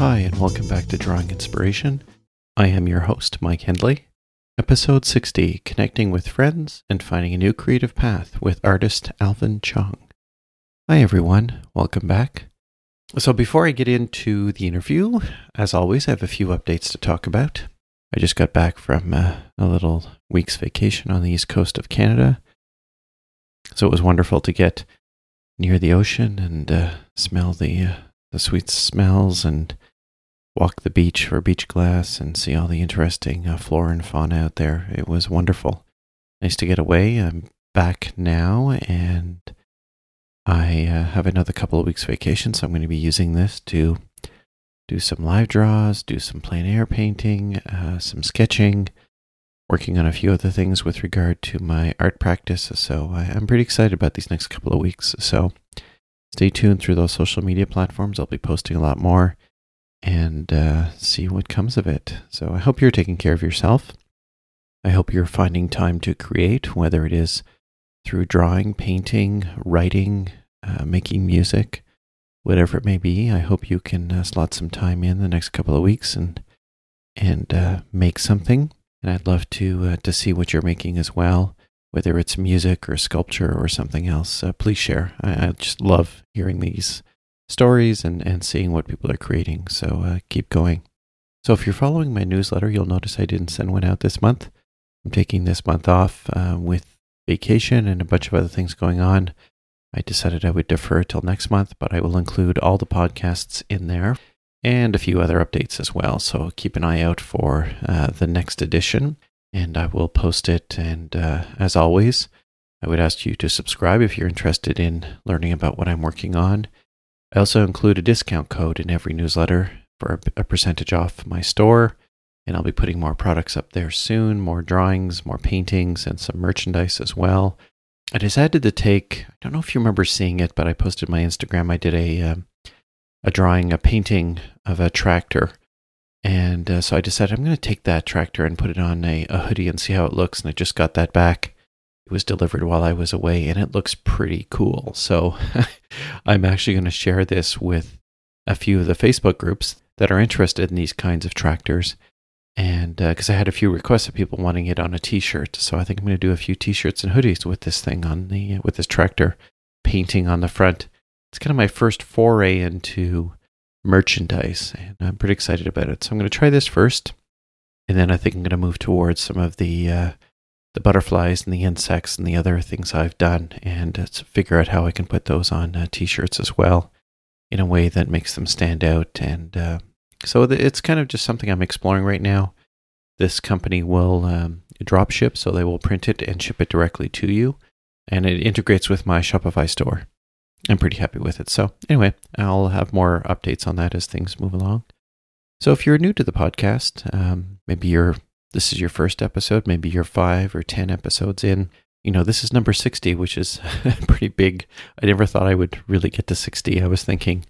Hi, and welcome back to Drawing Inspiration. I am your host, Mike Hendley. Episode 60 Connecting with Friends and Finding a New Creative Path with artist Alvin Chong. Hi, everyone. Welcome back. So, before I get into the interview, as always, I have a few updates to talk about. I just got back from uh, a little week's vacation on the east coast of Canada. So, it was wonderful to get near the ocean and uh, smell the, uh, the sweet smells and walk the beach for beach glass and see all the interesting uh, flora and fauna out there. It was wonderful. Nice to get away. I'm back now and I uh, have another couple of weeks vacation, so I'm going to be using this to do some live draws, do some plein air painting, uh, some sketching, working on a few other things with regard to my art practice. So I, I'm pretty excited about these next couple of weeks. So stay tuned through those social media platforms. I'll be posting a lot more and uh, see what comes of it. So I hope you're taking care of yourself. I hope you're finding time to create, whether it is through drawing, painting, writing, uh, making music, whatever it may be. I hope you can uh, slot some time in the next couple of weeks and and uh, make something. And I'd love to uh, to see what you're making as well, whether it's music or sculpture or something else. Uh, please share. I, I just love hearing these stories and, and seeing what people are creating. So uh, keep going. So if you're following my newsletter, you'll notice I didn't send one out this month. I'm taking this month off uh, with vacation and a bunch of other things going on. I decided I would defer till next month, but I will include all the podcasts in there and a few other updates as well. So keep an eye out for uh, the next edition and I will post it. And uh, as always, I would ask you to subscribe if you're interested in learning about what I'm working on. I also include a discount code in every newsletter for a, percentage off my store. And I'll be putting more products up there soon more drawings, more paintings, and some merchandise as well. I decided to take, I don't know if you remember seeing it, but I posted my Instagram. I did a, uh, a drawing, a painting of a tractor. And uh, so I decided I'm going to take that tractor and put it on a, a hoodie and see how it looks. And I just got that back. It was delivered while I was away and it looks pretty cool. So I'm actually going to share this with a few of the Facebook groups that are interested in these kinds of tractors. And because uh, I had a few requests of people wanting it on a T-shirt, so I think I'm going to do a few T-shirts and hoodies with this thing on the with this tractor painting on the front. It's kind of my first foray into merchandise, and I'm pretty excited about it. So I'm going to try this first, and then I think I'm going to move towards some of the uh, the butterflies and the insects and the other things I've done and uh, figure out how I can put those on uh, t-shirts as well in a way that makes them stand out. And uh, so it's kind of just something I'm exploring right now. This company will um, drop ship, so they will print it and ship it directly to you. And it integrates with my Shopify store. I'm pretty happy with it. So, anyway, I'll have more updates on that as things move along. So, if you're new to the podcast, um, maybe you're this is your first episode, maybe you're five or 10 episodes in. You know, this is number 60, which is pretty big. I never thought I would really get to 60. I was thinking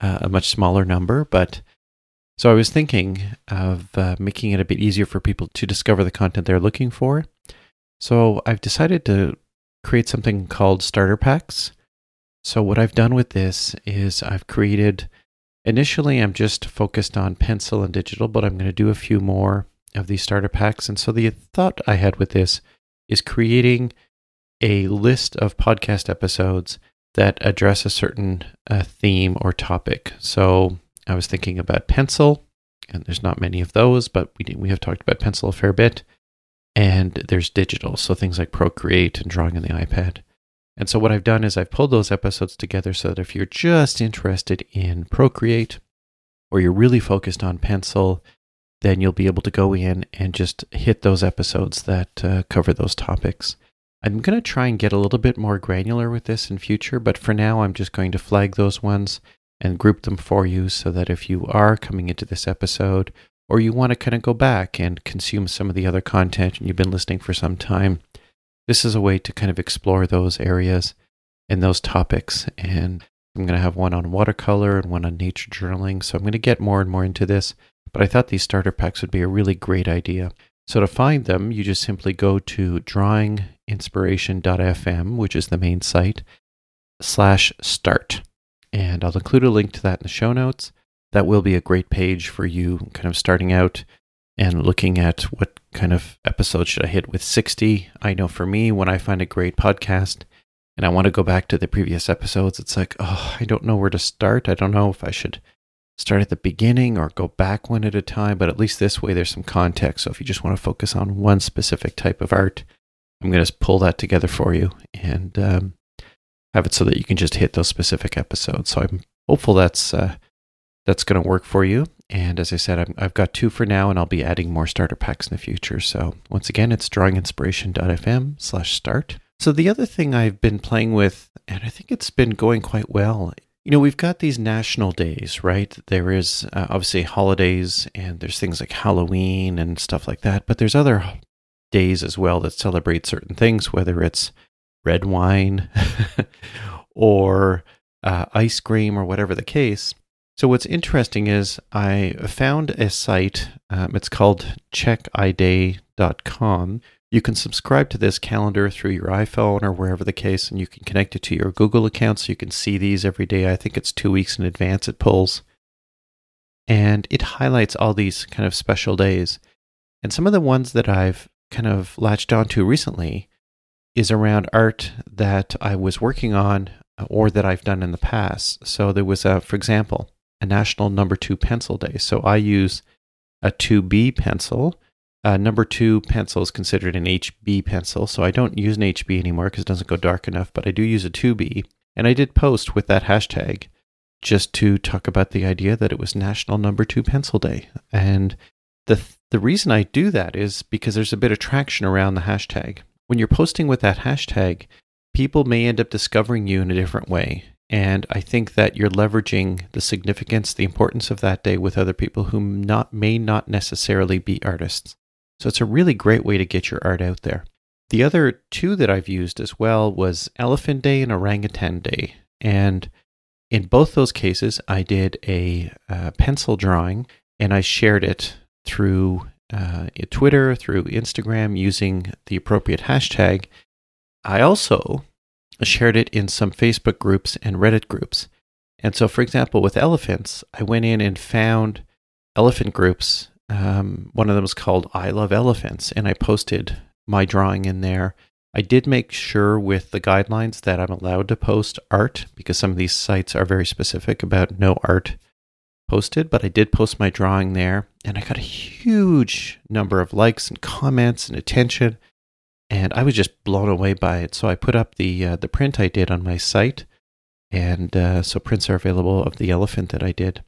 uh, a much smaller number, but so I was thinking of uh, making it a bit easier for people to discover the content they're looking for. So I've decided to create something called starter packs. So what I've done with this is I've created initially I'm just focused on pencil and digital, but I'm going to do a few more of these starter packs. And so the thought I had with this is creating a list of podcast episodes that address a certain uh, theme or topic. So I was thinking about pencil, and there's not many of those, but we we have talked about pencil a fair bit. And there's digital, so things like Procreate and drawing on the iPad. And so what I've done is I've pulled those episodes together so that if you're just interested in Procreate, or you're really focused on pencil, then you'll be able to go in and just hit those episodes that uh, cover those topics. I'm going to try and get a little bit more granular with this in future, but for now, I'm just going to flag those ones and group them for you so that if you are coming into this episode or you want to kind of go back and consume some of the other content and you've been listening for some time, this is a way to kind of explore those areas and those topics. And I'm going to have one on watercolor and one on nature journaling. So I'm going to get more and more into this but I thought these starter packs would be a really great idea. So to find them, you just simply go to drawinginspiration.fm, which is the main site, slash start. And I'll include a link to that in the show notes. that will be a great page for you kind of starting out and looking at what kind of episode should I hit with 60. I know for me, when I find a great podcast and I want to go back to the previous episodes, it's like, oh, I don't know where to start. I don't know if I should start at the beginning or go back one at a time, but at least this way there's some context. So if you just want to focus on one specific type of art, I'm going to pull that together for you and um, have it so that you can just hit those specific episodes. So I'm hopeful that's uh, that's going to work for you. And as I said, i have got two for now, and I'll be adding more starter packs in the future. So once again, it's drawinginspiration.fm slash start. So the other thing I've been playing with, and I think it's been going quite well, you know, we've got these national days, right? There is uh, obviously holidays, and there's things like Halloween and stuff like that, but there's other days as well that celebrate certain things, whether it's red wine or uh, ice cream or whatever the case. So, what's interesting is I found a site, um, it's called checkiday.com. You can subscribe to this calendar through your iPhone or wherever the case, and you can connect it to your Google account so you can see these every day. I think it's two weeks in advance it pulls. And it highlights all these kind of special days. And some of the ones that I've kind of latched onto recently is around art that I was working on or that I've done in the past. So there was a, for example, a national number two pencil day. So I use a 2B pencil. Uh, number two pencil is considered an HB pencil. So I don't use an HB anymore because it doesn't go dark enough, but I do use a 2B. And I did post with that hashtag just to talk about the idea that it was National Number Two Pencil Day. And the, the reason I do that is because there's a bit of traction around the hashtag. When you're posting with that hashtag, people may end up discovering you in a different way. And I think that you're leveraging the significance, the importance of that day with other people who not, may not necessarily be artists. So it's a really great way to get your art out there. The other two that I've used as well was Elephant Day and Orangutan Day. And in both those cases, I did a uh, pencil drawing and I shared it through uh, Twitter, through Instagram using the appropriate hashtag. I also shared it in some Facebook groups and Reddit groups. And so, for example, with elephants, I went in and found elephant groups. Um, one of them was called I Love Elephants, and I posted my drawing in there. I did make sure with the guidelines that I'm allowed to post art because some of these sites are very specific about no art posted, but I did post my drawing there and I got a huge number of likes and comments and attention and I was just blown away by it. So I put up the uh, the print I did on my site, and uh, so prints are available of the elephant that I did.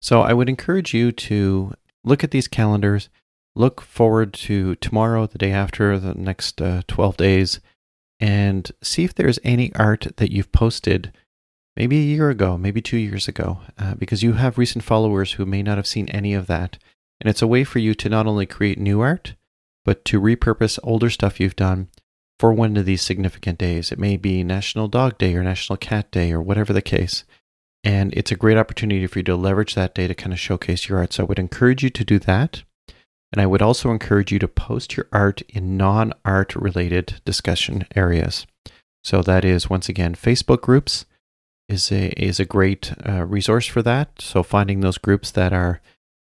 So I would encourage you to look at these calendars, look forward to tomorrow, the day after, the next uh, twelve days, and see if there's any art that you've posted. Maybe a year ago, maybe two years ago, uh, because you have recent followers who may not have seen any of that. And it's a way for you to not only create new art, but to repurpose older stuff you've done for one of these significant days. It may be National Dog Day or National Cat Day or whatever the case. And it's a great opportunity for you to leverage that day to kind of showcase your art. So I would encourage you to do that. And I would also encourage you to post your art in non art related discussion areas. So that is, once again, Facebook groups is a, is a great uh, resource for that. So finding those groups that are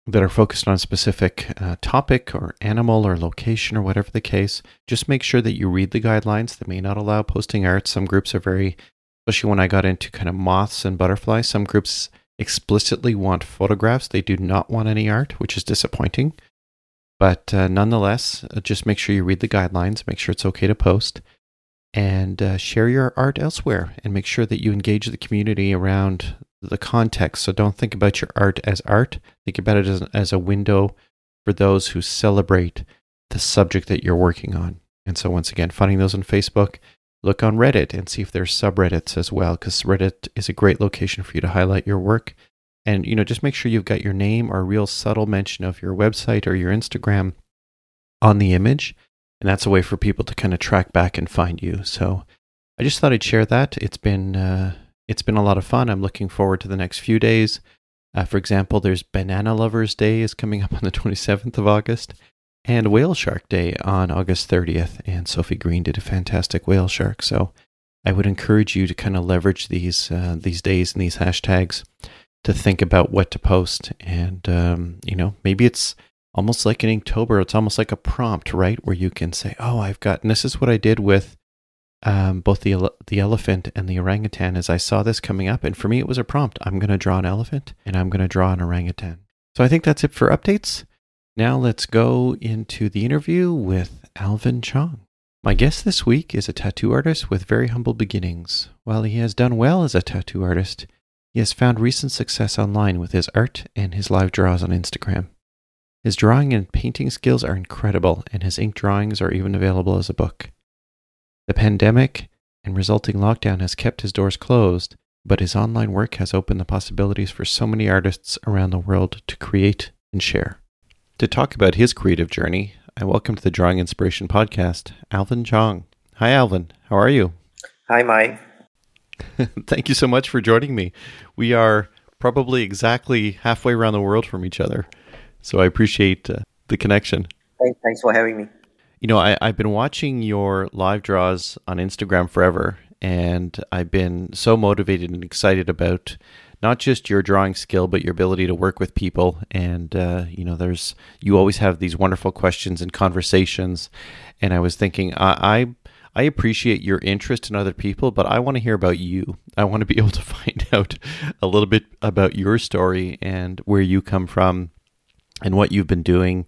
that are focused on a specific uh, topic or animal or location or whatever the case, just make sure that you read the guidelines. They may not allow posting art. Some groups are very, especially when I got into kind of moths and butterflies, some groups explicitly want photographs. They do not want any art, which is disappointing. But uh, nonetheless, uh, just make sure you read the guidelines, make sure it's okay to post, and uh, share your art elsewhere, and make sure that you engage the community around the context. So don't think about your art as art. Think about it as, as a window for those who celebrate the subject that you're working on. And so once again, finding those on Facebook, look on Reddit and see if there's subreddits as well, because Reddit is a great location for you to highlight your work. And you know, just make sure you've got your name or real subtle mention of your website or your Instagram on the image. And that's a way for people to kind of track back and find you. So I just thought I'd share that. It's been uh, it's been a lot of fun. I'm looking forward to the next few days. Uh, for example, there's Banana Lovers Day is coming up on the 27th of August, and Whale Shark Day on August 30th. And Sophie Green did a fantastic whale shark. So I would encourage you to kind of leverage these uh, these days and these hashtags. to think about what to post. And, um, you know, maybe it's almost like an Inktober. It's almost like a prompt, right? Where you can say, oh, I've got, and this is what I did with um, both the, the elephant and the orangutan as I saw this coming up. And for me, it was a prompt. I'm going to draw an elephant and I'm going to draw an orangutan. So I think that's it for updates. Now let's go into the interview with Alvin Chong. My guest this week is a tattoo artist with very humble beginnings. While he has done well as a tattoo artist, he has found recent success online with his art and his live draws on Instagram. His drawing and painting skills are incredible, and his ink drawings are even available as a book. The pandemic and resulting lockdown has kept his doors closed, but his online work has opened the possibilities for so many artists around the world to create and share. To talk about his creative journey, I welcome to the Drawing Inspiration podcast, Alvin Chong. Hi, Alvin. How are you? Hi, Mike. Thank you so much for joining me. We are probably exactly halfway around the world from each other, so I appreciate uh, the connection. Thanks for having me. You know, I, I've been watching your live draws on Instagram forever, and I've been so motivated and excited about not just your drawing skill, but your ability to work with people. And uh, you know, there's you always have these wonderful questions and conversations. And I was thinking, I, I I appreciate your interest in other people, but I want to hear about you. I want to be able to find out a little bit about your story and where you come from and what you've been doing.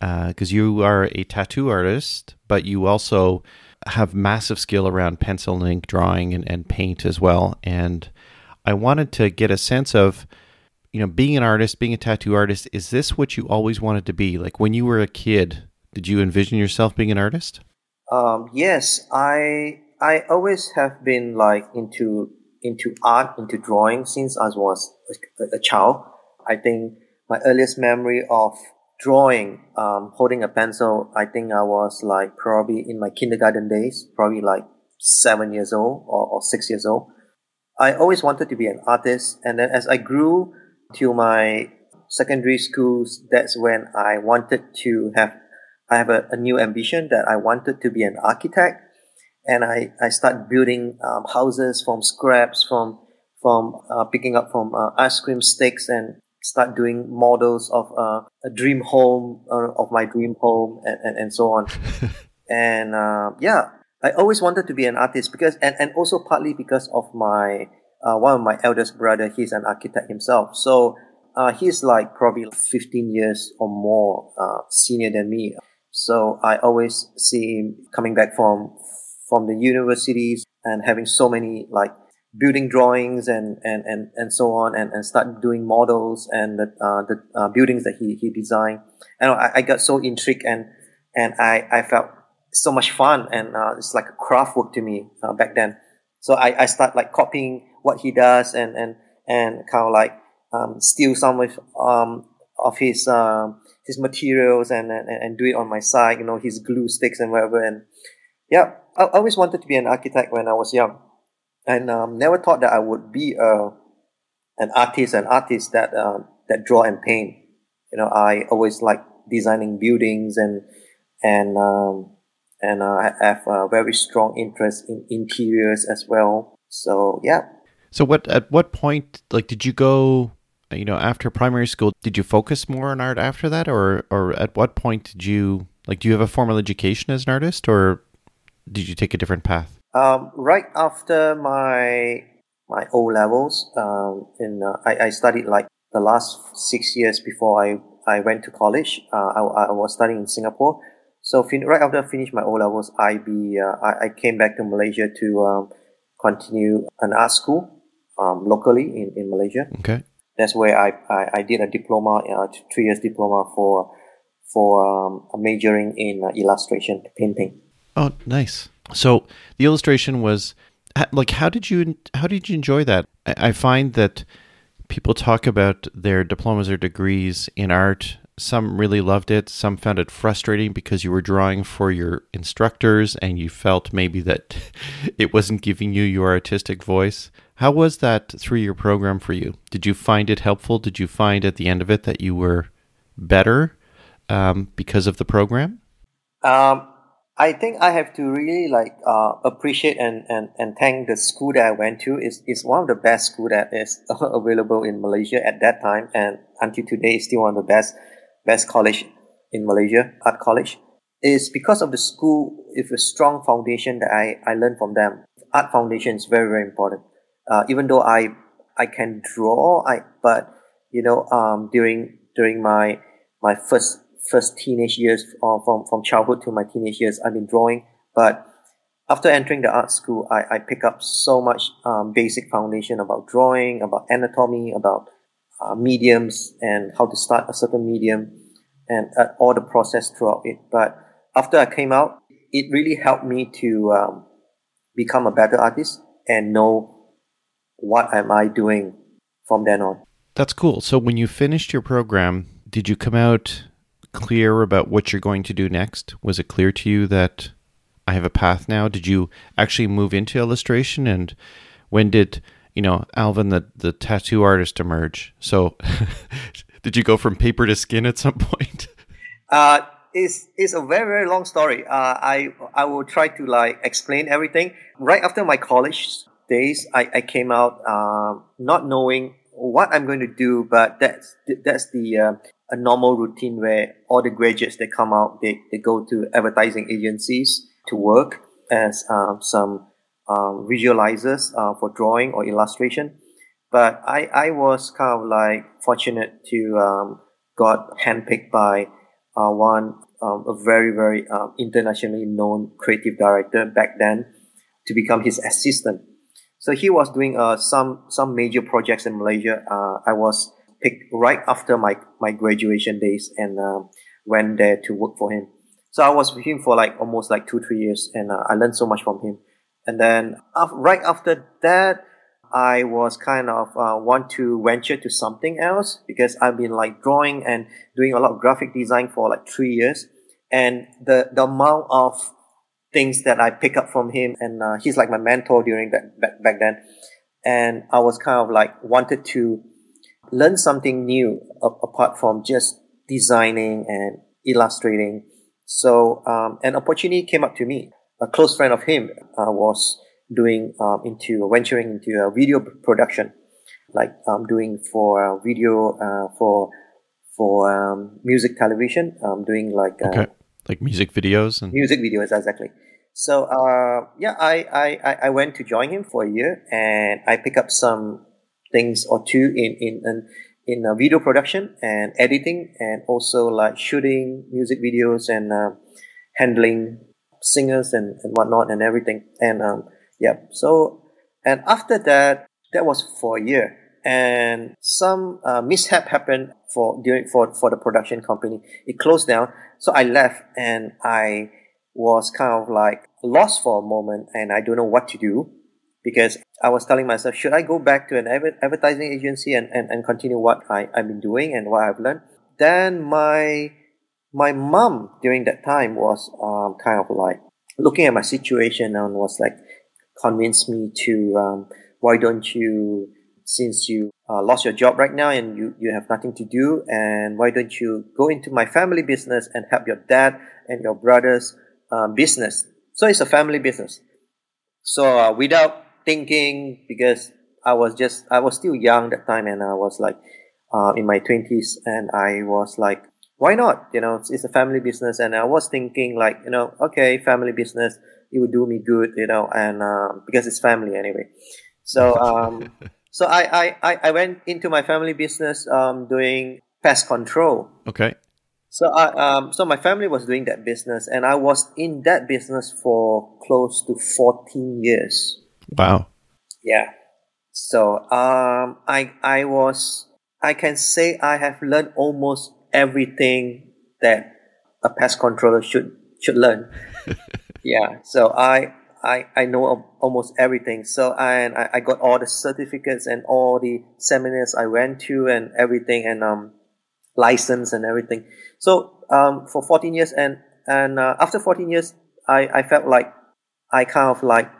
Because uh, you are a tattoo artist, but you also have massive skill around pencil and ink drawing and, and paint as well. And I wanted to get a sense of, you know, being an artist, being a tattoo artist, is this what you always wanted to be? Like when you were a kid, did you envision yourself being an artist? Um, yes, I I always have been like into into art, into drawing since I was a, a child. I think my earliest memory of drawing, um, holding a pencil, I think I was like probably in my kindergarten days, probably like seven years old or, or six years old. I always wanted to be an artist, and then as I grew to my secondary schools, that's when I wanted to have I have a, a, new ambition that I wanted to be an architect, and I I start building um, houses from scraps, from from uh, picking up from uh, ice cream sticks, and start doing models of uh, a dream home uh, of my dream home, and, and, and so on. and uh, yeah, I always wanted to be an artist because, and, and also partly because of my uh, one of my eldest brother. He's an architect himself, so. he's like probably 15 years or more senior than me so I always see him coming back from from the universities and having so many like building drawings and and and, and so on and, and start doing models and the uh, the uh, buildings that he he designed. And I, I got so intrigued and and I I felt so much fun and uh, it's like a craft work to me uh, back then. So I, I start like copying what he does and and and kind of like um, steal some of um, of his um, his materials and, and and do it on my side. You know, his glue sticks and whatever. And yeah, I, always wanted to be an architect when I was young, and um, never thought that I would be a an artist, an artist that uh, that draw and paint. You know, I always like designing buildings and and um, and uh, I have a very strong interest in interiors as well. So yeah. So what at what point like did you go you know, after primary school, did you focus more on art after that, or or at what point did you like? Do you have a formal education as an artist, or did you take a different path? Um, right after my my O levels, um, in uh, I, I studied like the last six years before I I went to college. Uh, I, I was studying in Singapore. So fin- right after I finished my O levels, I be uh, I, I came back to Malaysia to um, continue an art school um, locally in, in Malaysia. Okay that's where I, I, I did a diploma, uh, three years diploma for for um, majoring in uh, illustration painting. Oh, nice. So the illustration was like, how did you how did you enjoy that? I find that people talk about their diplomas or degrees in art. Some really loved it. Some found it frustrating because you were drawing for your instructors and you felt maybe that it wasn't giving you your artistic voice. How was that three year program for you? Did you find it helpful? Did you find at the end of it that you were better um, because of the program? Um, I think I have to really like uh, appreciate and, and, and thank the school that I went to. is is one of the best school that is available in Malaysia at that time, and until today, is still one of the best best college in Malaysia, art college. Is because of the school with a strong foundation that I, I learned from them. Art foundation is very very important. Uh, even though I I can draw, I but you know um, during during my my first first teenage years, or uh, from, from childhood to my teenage years, I've been drawing. But after entering the art school, I, I pick up so much um, basic foundation about drawing, about anatomy, about uh, mediums, and how to start a certain medium, and uh, all the process throughout it. But after I came out, it really helped me to um, become a better artist and know what am I doing from then on. That's cool. So when you finished your program, did you come out clear about what you're going to do next? Was it clear to you that I have a path now? Did you actually move into illustration? And when did, you know, Alvin, the, the tattoo artist, emerge? So did you go from paper to skin at some point? Uh, it's, it's a very, very long story. Uh, I, I will try to like explain everything. Right after my college days, I, I came out uh, not knowing what I'm going to do, but that's that's the uh, a normal routine where all the graduates that come out, they, they go to advertising agencies to work as um, some um, visualizers uh, for drawing or illustration. But I, I was kind of like fortunate to um, got handpicked by uh, one um, a very very um, internationally known creative director back then to become his assistant. So he was doing uh, some some major projects in Malaysia. Uh, I was picked right after my, my graduation days and uh, went there to work for him. So I was with him for like almost like two, three years and uh, I learned so much from him. And then uh, right after that, I was kind of uh, want to venture to something else because I've been like drawing and doing a lot of graphic design for like three years. And the, the amount of things that I pick up from him and uh, he's like my mentor during that back, back then. And I was kind of like wanted to learn something new apart from just designing and illustrating. So um, an opportunity came up to me. A close friend of him uh, was doing um, into venturing into a video production, like um, doing for video uh, for for um, music television. Um, doing like uh, okay. like music videos and music videos exactly. So uh, yeah, I, I I went to join him for a year, and I pick up some things or two in in in, in uh, video production and editing, and also like shooting music videos and uh, handling singers and, and whatnot and everything. And um, yeah, so and after that, that was for a year, and some uh, mishap happened for during for for the production company. It closed down, so I left and I was kind of like lost for a moment, and I don't know what to do because I was telling myself, should I go back to an advertising agency and, and, and continue what I, I've been doing and what I've learned? Then my my mom during that time was um, kind of like looking at my situation and was like convinced me to um, why don't you since you uh, lost your job right now and you, you have nothing to do and why don't you go into my family business and help your dad and your brother's uh, business? So it's a family business. So uh, without thinking because I was just I was still young that time and I was like uh, in my twenties and I was like why not? You know it's, it's, a family business and I was thinking like you know okay family business it would do me good you know and uh, because it's family anyway. So um, so I, I I went into my family business um, doing pest control. Okay. So I um so my family was doing that business and I was in that business for close to 14 years. Wow. Yeah. So um, I I was I can say I have learned almost everything that a pest controller should should learn. yeah. So I I I know almost everything. So and I, I got all the certificates and all the seminars I went to and everything and um license and everything. So um for 14 years and and uh, after 14 years I I felt like I kind of like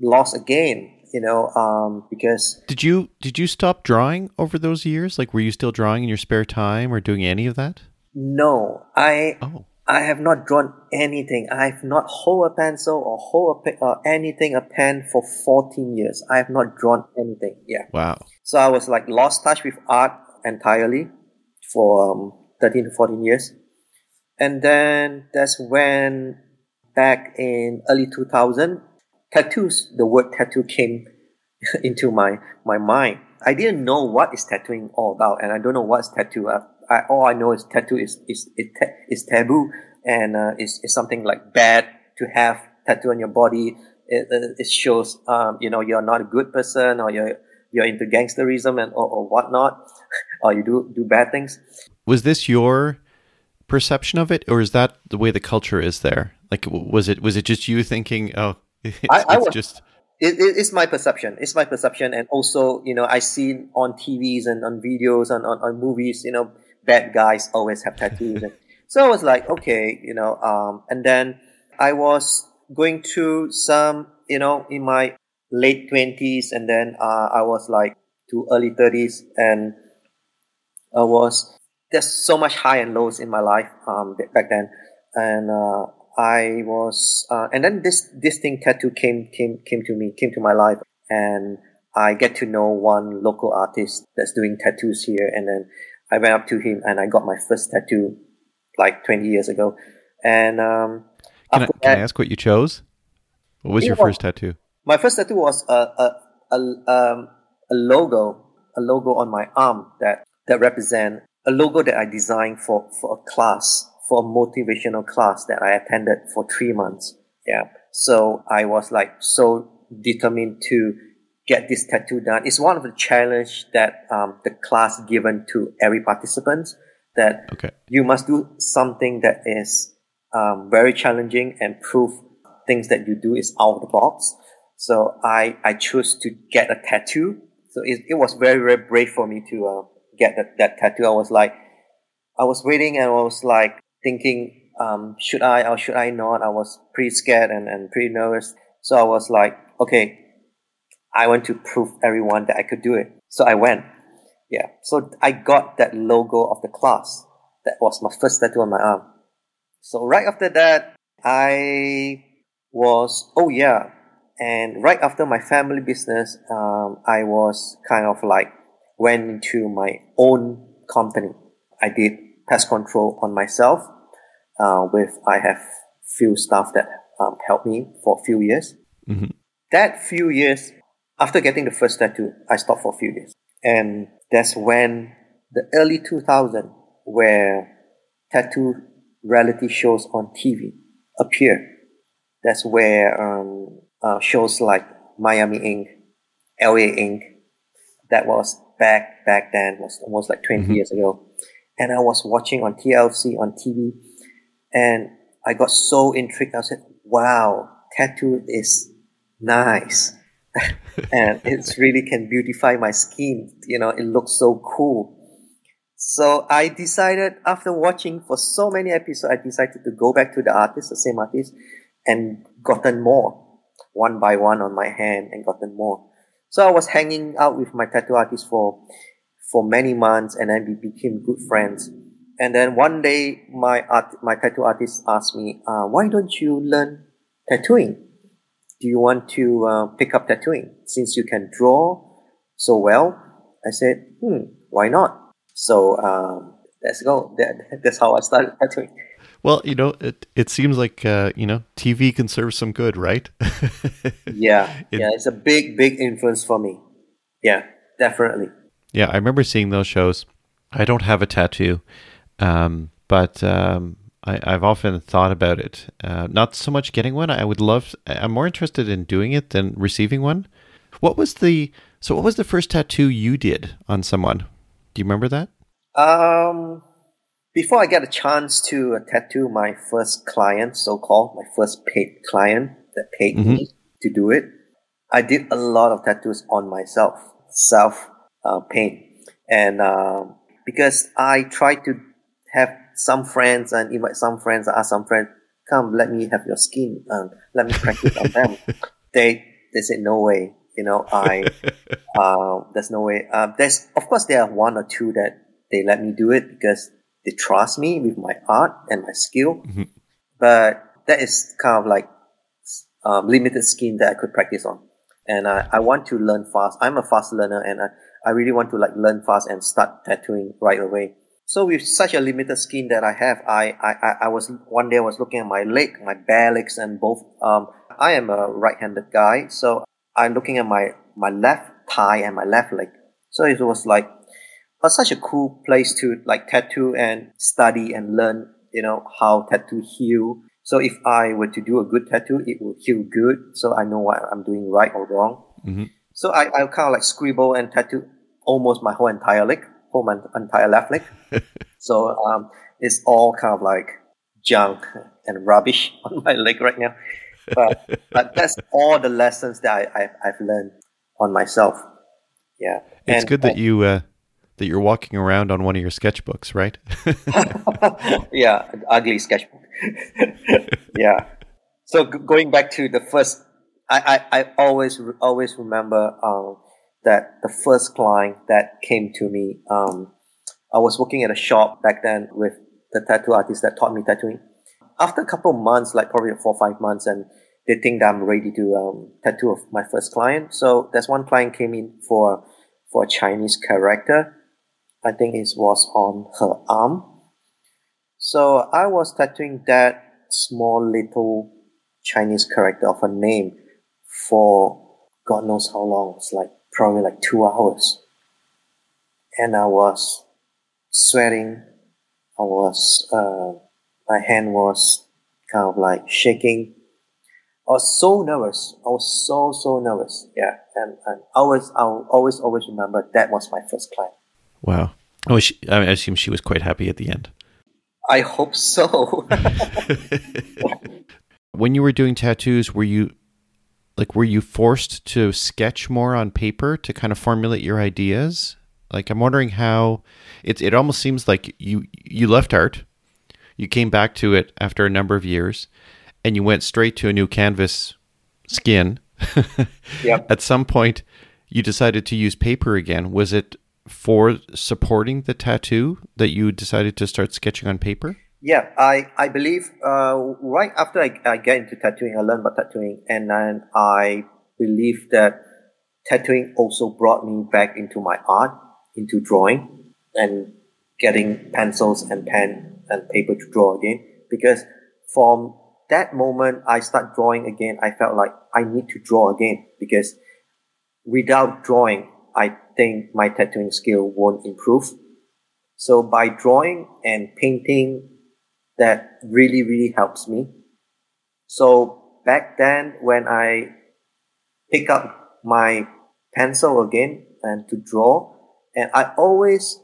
lost again you know um, because did you did you stop drawing over those years like were you still drawing in your spare time or doing any of that no i oh. I have not drawn anything. I have not hold a pencil or hold a uh, anything, a pen for 14 years. I have not drawn anything. Yeah. Wow. So I was like lost touch with art entirely for um, 13 to 14 years. And then that's when back in early 2000, tattoos, the word tattoo came into my, my mind. I didn't know what is tattooing all about, and I don't know what's tattoo. I, I, all I know is tattoo is is is, taboo, and uh, is is something like bad to have tattoo on your body. It, it shows, um, you know, you're not a good person, or you're you're into gangsterism and or, or whatnot, or you do do bad things. Was this your perception of it, or is that the way the culture is there? Like, was it was it just you thinking, oh, it's, I, I was, just it, it, it's my perception. It's my perception, and also you know I see on TVs and on videos and on, on movies, you know, bad guys always have tattoos, and so I was like, okay, you know, um, and then I was going to some, you know, in my late twenties, and then uh, I was like to early thirties, and I was there's so much high and lows in my life um, back then, and uh, I was, uh, and then this this thing tattoo came came came to me, came to my life, and I get to know one local artist that's doing tattoos here, and then I went up to him and I got my first tattoo, like twenty years ago, and um, can, I, can that, I ask what you chose? What was your first tattoo? My first tattoo was a a a, um, a logo, a logo on my arm that that represent a logo that I designed for for a class for a motivational class that I attended for three months. Yeah. So I was like so determined to get this tattoo done. It's one of the challenge that um, the class given to every participant that okay. you must do something that is um, very challenging and prove things that you do is out of the box. So I, I chose to get a tattoo. So it, it was very, very brave for me to uh, get that, that tattoo. I was like, I was waiting and I was like, thinking, um, should I or should I not? I was pretty scared and, and pretty nervous. So I was like, okay, I want to prove everyone that I could do it. So I went. Yeah. So I got that logo of the class. That was my first tattoo on my arm. So right after that, I was, oh yeah. And right after my family business, um, I was kind of like went into my own company. I did pest control on myself uh, with I have few staff that um, helped me for a few years. Mm-hmm. That few years after getting the first tattoo, I stopped for a few years, and that's when the early 2000 where tattoo reality shows on TV appeared. That's where um, uh, shows like Miami Ink, LA Ink, that was back back then was almost like 20 mm-hmm. years ago, and I was watching on TLC on TV and I got so intrigued. I said, wow, tattoo is nice. and it really can beautify my skin. You know, it looks so cool. So I decided after watching for so many episodes, I decided to go back to the artist, the same artist, and gotten more one by one on my hand and gotten more. So I was hanging out with my tattoo artist for, for many months and then we became good friends. And then one day, my art, my tattoo artist asked me, uh, "Why don't you learn tattooing? Do you want to uh, pick up tattooing since you can draw so well?" I said, "Hmm, why not?" So um, let's go. That, that's how I started tattooing. Well, you know, it it seems like uh, you know TV can serve some good, right? yeah, it, yeah, it's a big, big influence for me. Yeah, definitely. Yeah, I remember seeing those shows. I don't have a tattoo, um, but um, I, have often thought about it. Uh, not so much getting one. I would love. I'm more interested in doing it than receiving one. What was the so? What was the first tattoo you did on someone? Do you remember that? Um, before I get a chance to uh, tattoo my first client, so called my first paid client that paid mm-hmm. me to do it, I did a lot of tattoos on myself, self uh, paint, and uh, because I tried to have some friends and invite some friends, ask some friends, come, let me have your skin, and let me practice on them. They they said no way. You know, I uh, there's no way. Uh, there's of course there are one or two that they let me do it because they trust me with my art and my skill. Mhm. But that is kind of like um, limited skin that I could practice on. And I, I want to learn fast. I'm a fast learner and I, I really want to like learn fast and start tattooing right away. So with such a limited skin that I have, I, I, I- was one day I was looking at my leg, my bare legs and both um I am a right handed guy, so I'm looking at my, my left thigh and my left leg. So it was like uh, such a cool place to like tattoo and study and learn, you know, how tattoo heal. So if I were to do a good tattoo, it will heal good. So I know what I'm doing right or wrong. Mhm. So I, I kind of like scribble and tattoo almost my whole entire leg, whole my entire left leg. so um, it's all kind of like junk and rubbish on my leg right now. But, but that's all the lessons that I, I've learned on myself. Yeah. It's And- good that you uh, that you're walking around on one of your sketchbooks, right? yeah, an ugly sketchbook. yeah. So g- going back to the first, I, I, I always always remember um, that the first client that came to me. Um, I was working at a shop back then with the tattoo artist that taught me tattooing. After a couple of months, like probably four or five months, and they think that I'm ready to um, tattoo of my first client. So there's one client came in for for a Chinese character. I think it was on her arm. So I was tattooing that small little Chinese character of a name for God knows how long. It's like probably like two hours. And I was sweating. I was, uh, my hand was kind of like shaking. I was so nervous. I was so, so nervous. Yeah. And, and I always, I'll always, always remember that was my first client. Wow. Oh, she, I assume she was quite happy at the end. I hope so. When you were doing tattoos, were you like were you forced to sketch more on paper to kind of formulate your ideas? Like I'm wondering how it it almost seems like you you left art, you came back to it after a number of years, and you went straight to a new canvas skin. Yep. At some point, you decided to use paper again. Was it for supporting the tattoo that you decided to start sketching on paper? Yeah, I, I believe uh, right after I, I get into tattooing, I learned about tattooing, and then I believe that tattooing also brought me back into my art, into drawing, and getting pencils and pen and paper to draw again. Because from that moment, I start drawing again. I felt like I need to draw again because without drawing, I think my tattooing skill won't improve. So by drawing and painting, that really, really helps me. So back then, when I pick up my pencil again and to draw, and I always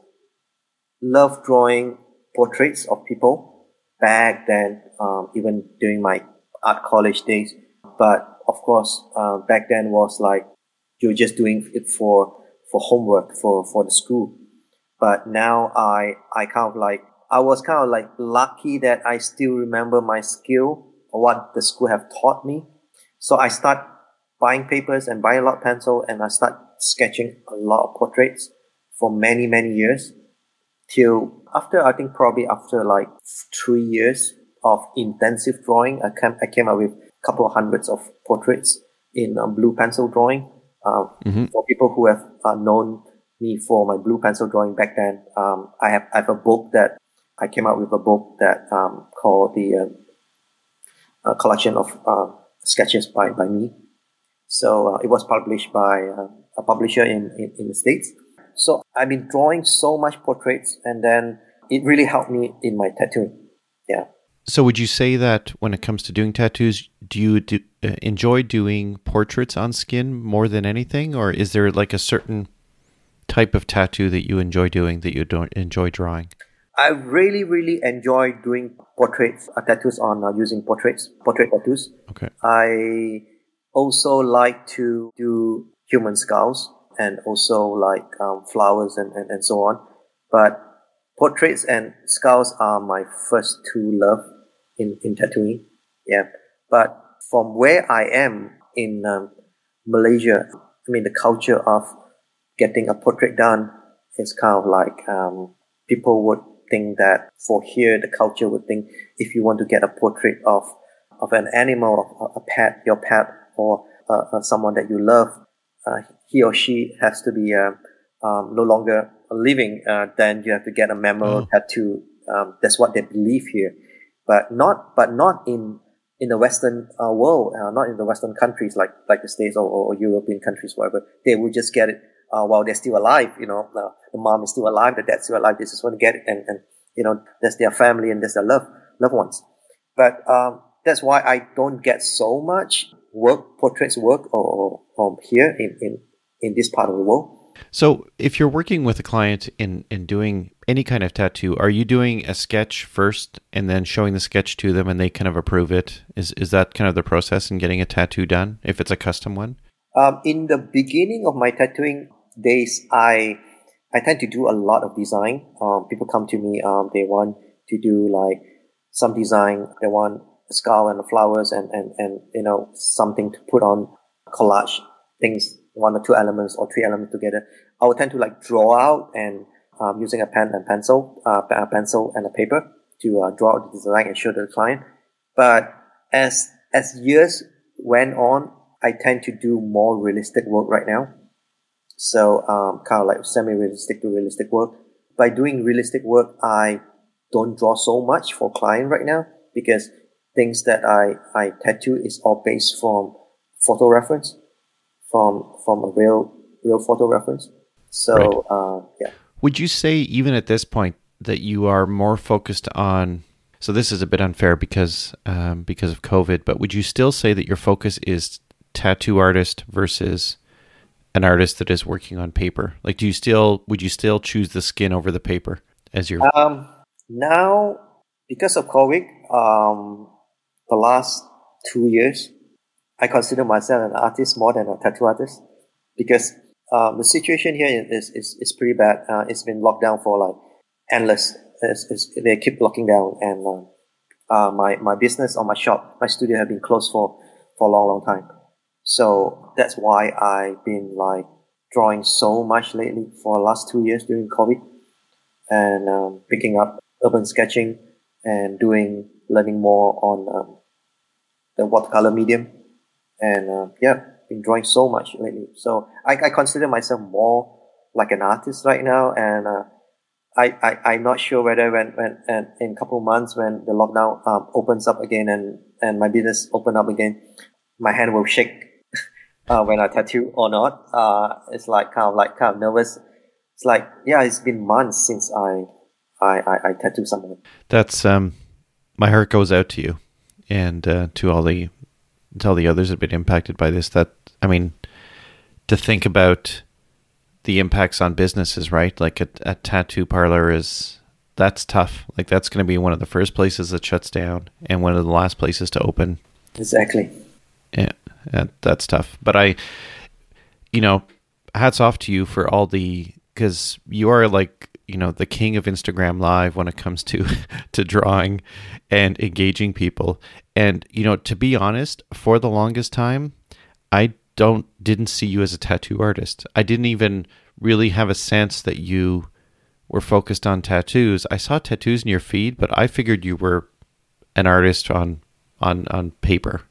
love drawing portraits of people back then, um, even during my art college days. But of course, uh, back then was like you're just doing it for for homework for for the school. But now I I kind of like I was kind of like lucky that I still remember my skill or what the school have taught me. So I start buying papers and buying a lot of pencil and I start sketching a lot of portraits for many many years till after I think probably after like three years of intensive drawing, I came I came up with a couple of hundreds of portraits in um, blue pencil drawing. Um, Mhm. For people who have uh, known me for my blue pencil drawing back then, um, I have I have a book that I came out with a book that um, called the a collection of um, sketches by by me. So uh, it was published by uh, a publisher in, in in the states. So I've been drawing so much portraits, and then it really helped me in my tattooing. Yeah. So, would you say that when it comes to doing tattoos, do you do, uh, enjoy doing portraits on skin more than anything, or is there like a certain type of tattoo that you enjoy doing that you don't enjoy drawing? I really, really enjoy doing portraits, uh, tattoos on uh, using portraits, portrait tattoos. Okay. I also like to do human skulls and also like um, flowers and, and, and so on. But portraits and skulls are my first two love in, in tattooing. Yeah. But from where I am in um, Malaysia, I mean, the culture of getting a portrait done is kind of like um, people would think that for here, the culture would think if you want to get a portrait of, of an animal, a pet, your pet, or uh, uh, someone that you love, uh, he or she has to be uh, um, no longer living, uh, then you have to get a memorial oh. tattoo. Um, that's what they believe here, but not, but not in in the Western uh, world, not in the Western countries like like the States or, or European countries, whatever. They would just get it uh, while they're still alive. You know, the, the mom is still alive, the dad's still alive. They just want to get it, and, and you know, that's their family and that's their love loved ones. But um, that's why I don't get so much work portraits work or, or here in, in in this part of the world. So, if you're working with a client in in doing any kind of tattoo, are you doing a sketch first and then showing the sketch to them and they kind of approve it? Is is that kind of the process in getting a tattoo done if it's a custom one? Um, in the beginning of my tattooing, days, I I tend to do a lot of design. Um, people come to me, um, they want to do like some design. They want a skull and flowers and, and, and, you know, something to put on collage things, one or two elements or three elements together. I would tend to like draw out and, um, using a pen and pencil, uh, a pencil and a paper to uh, draw out the design and show to the client. But as, as years went on, I tend to do more realistic work right now. So um, kind of like semi-realistic to realistic work. By doing realistic work, I don't draw so much for client right now because things that I, I tattoo is all based from photo reference, from from a real real photo reference. So right. uh, yeah. Would you say even at this point that you are more focused on? So this is a bit unfair because um, because of COVID, but would you still say that your focus is tattoo artist versus an artist that is working on paper? Like, do you still would you still choose the skin over the paper as your? Um, now because of COVID, um, the last two years, I consider myself an artist more than a tattoo artist because um, the situation here is is, is pretty bad. Uh, it's been locked down for like endless. It's, it's, they keep locking down, and uh, uh, my my business or my shop, my studio have been closed for for a long, long time. So that's why I've been like drawing so much lately for the last two years during COVID and um, picking up urban sketching and doing learning more on um, the watercolor medium. And uh, yeah, been drawing so much lately. So I, I consider myself more like an artist right now. And uh, I, I, I'm not sure whether when, when and in a couple of months when the lockdown um, opens up again and, and my business open up again, my hand will shake uh, when I tattoo or not. Uh, it's like kind of like kind of nervous. It's like yeah, it's been months since I I I, I tattoo someone. That's um, my heart goes out to you, and uh, to all the to all the others that have been impacted by this. That I mean, to think about the impacts on businesses, right? Like a, a tattoo parlor is that's tough. Like that's going to be one of the first places that shuts down, and one of the last places to open. Exactly. Yeah that, that's tough. But I, you know, hats off to you for all the because you are like you know the king of Instagram Live when it comes to to drawing and engaging people. And you know, to be honest, for the longest time, I don't didn't see you as a tattoo artist. I didn't even really have a sense that you were focused on tattoos. I saw tattoos in your feed, but I figured you were an artist on on on paper.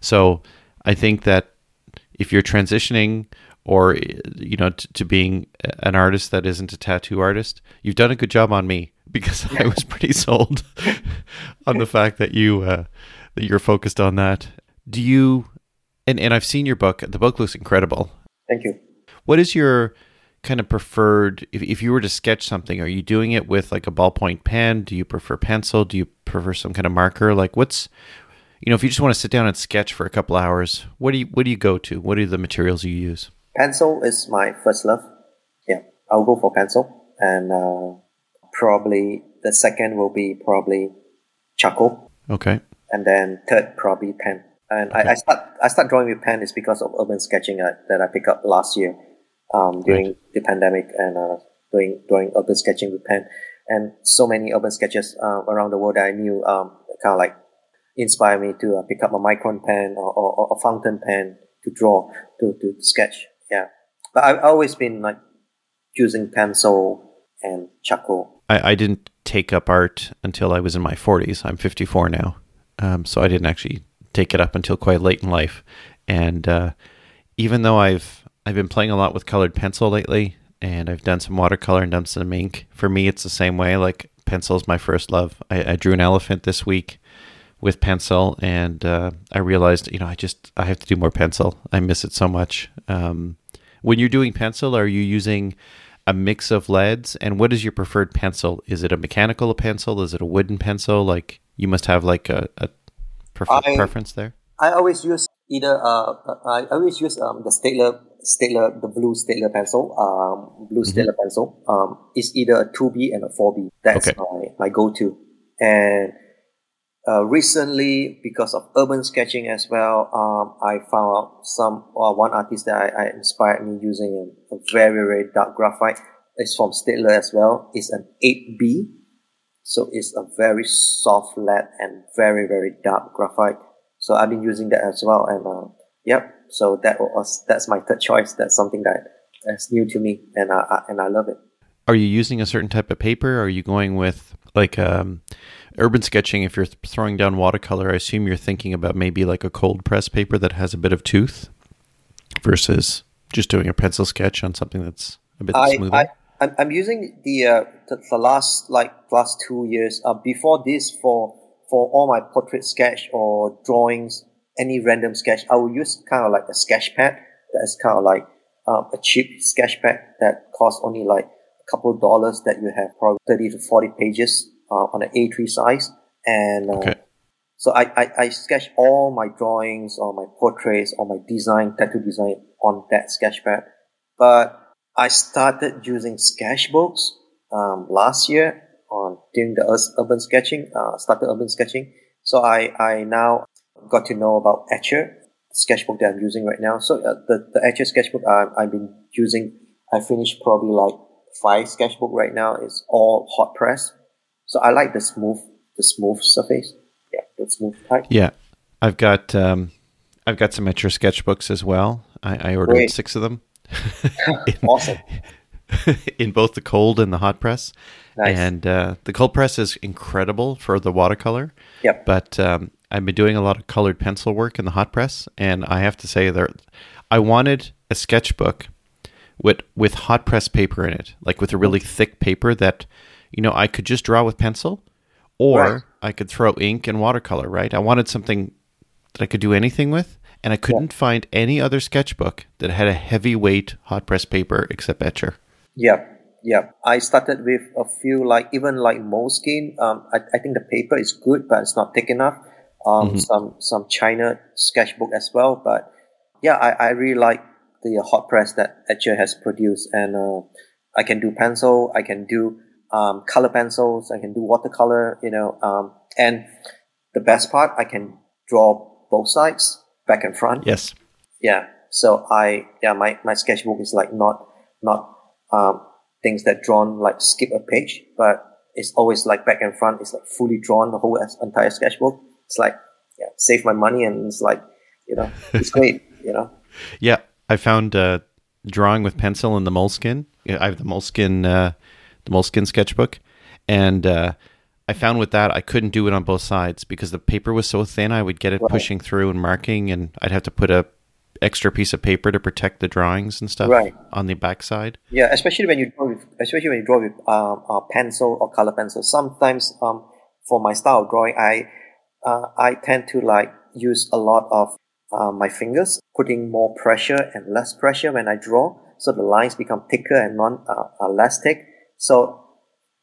So I think that if you're transitioning or you know to, to, being an artist that isn't a tattoo artist, you've done a good job on me because I was pretty sold on the fact that you uh, that you're focused on that. Do you? And and I've seen your book. The book looks incredible. Thank you. What is your kind of preferred if, if you were to sketch something are you doing it with like a ballpoint pen do you prefer pencil do you prefer some kind of marker like what's you know, if you just want to sit down and sketch for a couple hours, what do you what do you go to? What are the materials you use? Pencil is my first love. Yeah, I'll go for pencil, and uh, probably the second will be probably charcoal. Okay. And then third probably pen. And okay. I, I, start I start drawing with pen is because of urban sketching uh, that I picked up last year um, during right. the pandemic and uh, doing doing urban sketching with pen. And so many urban sketches uh, around the world that I knew um, kind of like inspire me to uh, pick up a micron pen or, or, or, a fountain pen to draw, to, to sketch. Yeah. But I've always been like choosing pencil and charcoal. I, I didn't take up art until I was in my 40s. I'm 54 now, um, so I didn't actually take it up until quite late in life. And uh, even though I've I've been playing a lot with colored pencil lately, and I've done some watercolor and done some ink. For me, it's the same way. Like pencil is my first love. I, I drew an elephant this week with pencil, and uh, I realized, you know, I just I have to do more pencil. I miss it so much. Um, when you're doing pencil, are you using a mix of leads? And what is your preferred pencil? Is it a mechanical pencil? Is it a wooden pencil? Like you must have like a, a prefer- I, preference there. I always use either. Uh, I always use um, the Staedtler Staedtler, the blue Staedtler pencil, um, blue mm-hmm. Staedtler pencil, um, is either a 2B and a 4B. That's okay. my, my go-to. And uh, recently, because of urban sketching as well, um, I found out some uh, one artist that I, I inspired me using a, a, very very dark graphite. It's from Staedtler as well. It's an 8B, so it's a very soft lead and very very dark graphite. So I've been using that as well, and uh, yep. So that was that's my third choice. That's something that is new to me, and I, I and I love it. Are you using a certain type of paper? Are you going with like um, urban sketching? If you're throwing down watercolor, I assume you're thinking about maybe like a cold press paper that has a bit of tooth, versus just doing a pencil sketch on something that's a bit I, smoother. I, I'm, I'm using the, uh, the, the last like last two years. Uh, before this, for for all my portrait sketch or drawings, any random sketch, I will use kind of like a sketch pad that's kind of like um, a cheap sketch pad that costs only like a couple of dollars that you have probably 30 to 40 pages uh, on an A3 size. And uh, okay. so I, I, I sketch all my drawings or my portraits or my design, tattoo design on that sketchpad. But I started using sketchbooks um, last year on doing the urban sketching, uh, started urban sketching. So I, I now got to know about Etchr, sketchbook that I'm using right now. So uh, the, the Etchr sketchbook uh, I've been using, I finished probably like five sketchbook right now It's all hot press. So I like the smooth, the smooth surface. Yeah, the smooth type. Yeah, I've got um, I've got some Etchr sketchbooks as well. I, I ordered Great. six of them. in, awesome. in both the cold and the hot press. Nice. And uh, the cold press is incredible for the watercolor. Yep. But um, I've been doing a lot of colored pencil work in the hot press, and I have to say there, I wanted a sketchbook with with hot press paper in it, like with a really thick paper that you know I could just draw with pencil, or right. I could throw ink and watercolor. Right? I wanted something that I could do anything with, and I couldn't yeah. find any other sketchbook that had a heavyweight hot press paper except Etchr. Yeah, yeah. I started with a few like even like Moleskine. Um, I, I think the paper is good, but it's not thick enough. Um, mm-hmm. some some China sketchbook as well, but yeah, I, I really like the hot press that Etchr has produced, and uh, I can do pencil, I can do um, color pencils, I can do watercolor, you know, um, and the best part, I can draw both sides, back and front. Yes. Yeah. So I, yeah, my, my sketchbook is like not, not, um, things that drawn like skip a page, but it's always like back and front. It's like fully drawn the whole entire sketchbook. It's like, yeah, save my money and it's like, you know, it's great, you know. Yeah, I found uh, drawing with pencil in the Moleskine. I have the Moleskine, uh, the Moleskine sketchbook, and uh, I found with that I couldn't do it on both sides because the paper was so thin. I would get it right. pushing through and marking, and I'd have to put a extra piece of paper to protect the drawings and stuff right. on the back side. Yeah, especially when you draw with, especially when you draw with um, a pencil or color pencil. Sometimes, um, for my style of drawing, I uh, I tend to like use a lot of uh, my fingers, putting more pressure and less pressure when I draw, so the lines become thicker and non uh, less thick. So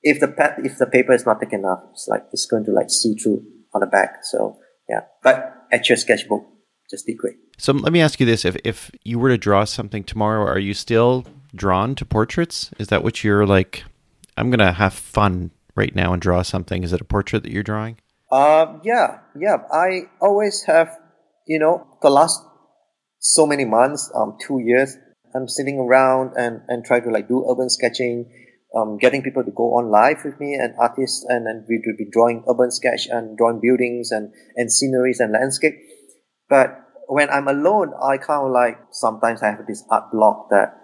if the pad, if the paper is not thick enough, it's like it's going to like see through on the back. So yeah, but Etchr sketchbook just did great. So let me ask you this: if if you were to draw something tomorrow, are you still drawn to portraits? Is that what you're like? I'm gonna have fun right now and draw something. Is it a portrait that you're drawing? Um, yeah, yeah. I always have you know, the last so many months, um, two years, I'm sitting around and, and try to like do urban sketching, um, getting people to go on live with me and artists and, and we would be drawing urban sketch and drawing buildings and, and sceneries and landscape. But when I'm alone, I kind of like, sometimes I have this art block that,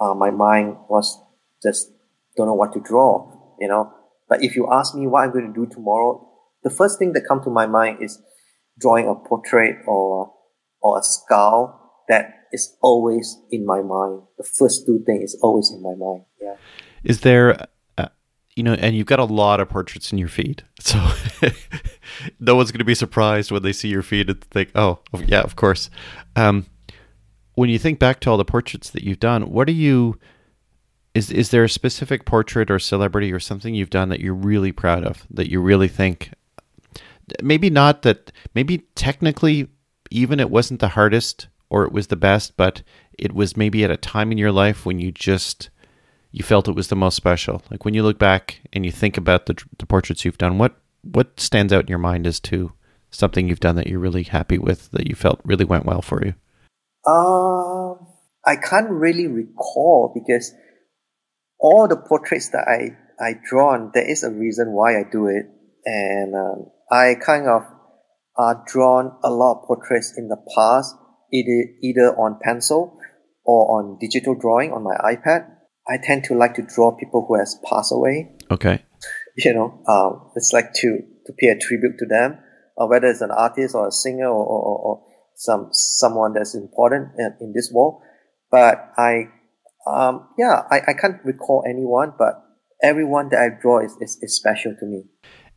uh, my mind was just don't know what to draw, you know, But if you ask me what I'm going to do tomorrow, the first thing that comes to my mind is drawing a portrait or or a skull that is always in my mind. The first two things is always in my mind. Yeah. Is there, uh, you know, and you've got a lot of portraits in your feed, so no one's going to be surprised when they see your feed and think, "Oh, yeah, of course." Um, when you think back to all the portraits that you've done, what are you? Is is there a specific portrait or celebrity or something you've done that you're really proud of that you really think? Maybe not that. Maybe technically, even it wasn't the hardest or it was the best, but it was maybe at a time in your life when you just you felt it was the most special. Like when you look back and you think about the the portraits you've done, what what stands out in your mind as to something you've done that you're really happy with that you felt really went well for you? Um, I can't really recall because all the portraits that I I drawn, there is a reason why I do it, and um, I kind of uh, drawn a lot of portraits in the past, either either on pencil or on digital drawing on my iPad. I tend to like to draw people who has passed away. Okay. You know, um, it's like to to pay a tribute to them, uh, whether it's an artist or a singer or, or, or some someone that's important in, in this world. But I, um, yeah, I, I can't recall anyone, but everyone that I draw is, is, is special to me.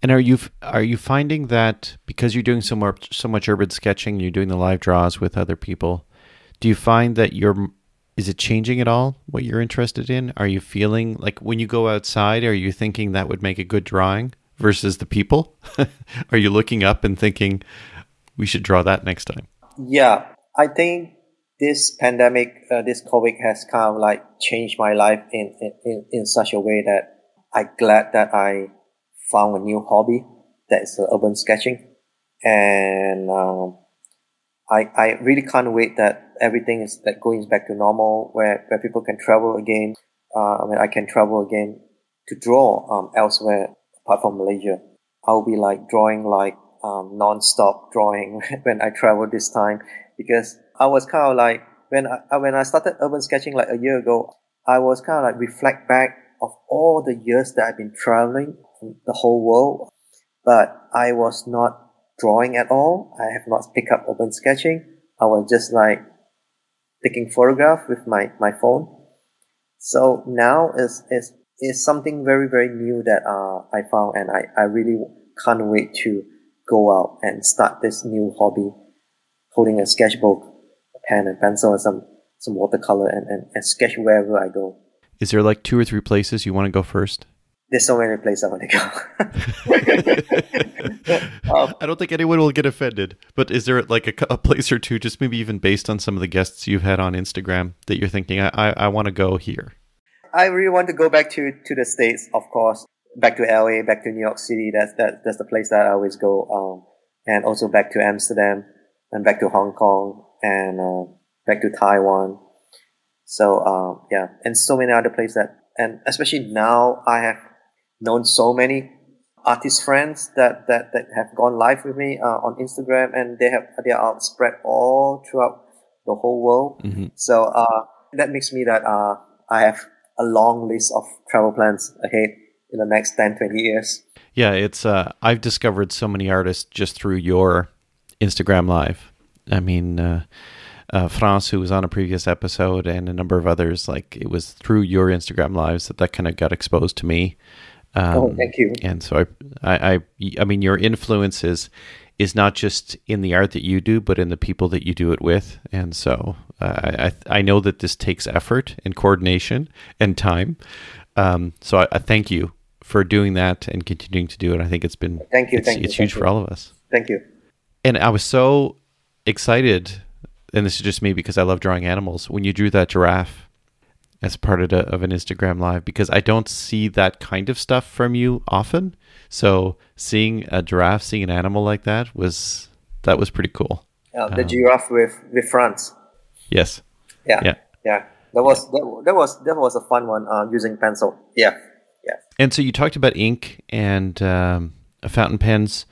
And are you are you finding that because you're doing so much so much urban sketching, you're doing the live draws with other people, do you find that you're is it changing at all what you're interested in? Are you feeling like when you go outside, are you thinking that would make a good drawing versus the people? are you looking up and thinking we should draw that next time? Yeah, I think this pandemic, uh, this COVID has kind of like changed my life in, in, in such a way that I'm glad that I found a new hobby that is uh, urban sketching. And um, I, I really can't wait that everything is that going back to normal where, where people can travel again. Uh, I mean, I can travel again to draw um, elsewhere apart from Malaysia. I'll be like drawing like um, non-stop drawing when I travel this time because I was kind of like when I when I started urban sketching like a year ago, I was kind of like reflect back of all the years that I've been traveling the whole world, but I was not drawing at all. I have not picked up urban sketching. I was just like taking photograph with my, my phone. So now is is is something very very new that uh, I found, and I, I really can't wait to go out and start this new hobby, holding a sketchbook, a pen and pencil, and some some watercolor, and, and, and sketch wherever I go. Is there like two or three places you want to go first? There's so many places I want to go. um, I don't think anyone will get offended. But is there like a, a, place or two, just maybe even based on some of the guests you've had on Instagram, that you're thinking, I, I, I want to go here? I really want to go back to, to the States, of course back to LA, back to New York City. That's that that's the place that I always go. Um, and also back to Amsterdam and back to Hong Kong and uh, back to Taiwan. So uh, yeah, and so many other places that, and especially now I have known so many artist friends that that, that have gone live with me uh, on Instagram, and they have they are spread all throughout the whole world. Mm-hmm. So uh, that makes me that uh, I have a long list of travel plans ahead in the next 10, 20 years. Yeah, it's uh, I've discovered so many artists just through your Instagram live. I mean, uh, uh, France, who was on a previous episode, and a number of others. Like it was through your Instagram lives that that kind of got exposed to me. Um, oh, thank you. And so I, I, I, I mean, your influence is is not just in the art that you do, but in the people that you do it with. And so uh, I, I know that this takes effort and coordination and time. Um, so I, I, thank you for doing that and continuing to do it. I think it's been thank you. It's, thank it's you, huge for all of us. Thank you. And I was so excited, and this is just me because I love drawing animals. When you drew that giraffe as part of, of an Instagram live, because I don't see that kind of stuff from you often. So seeing a giraffe, seeing an animal like that was that was pretty cool. Uh, the um, giraffe with with France. Yes. Yeah. Yeah. Yeah. That was that, that was that was a fun one uh, using pencil. Yeah. Yeah. And so you talked about ink and um, fountain pens.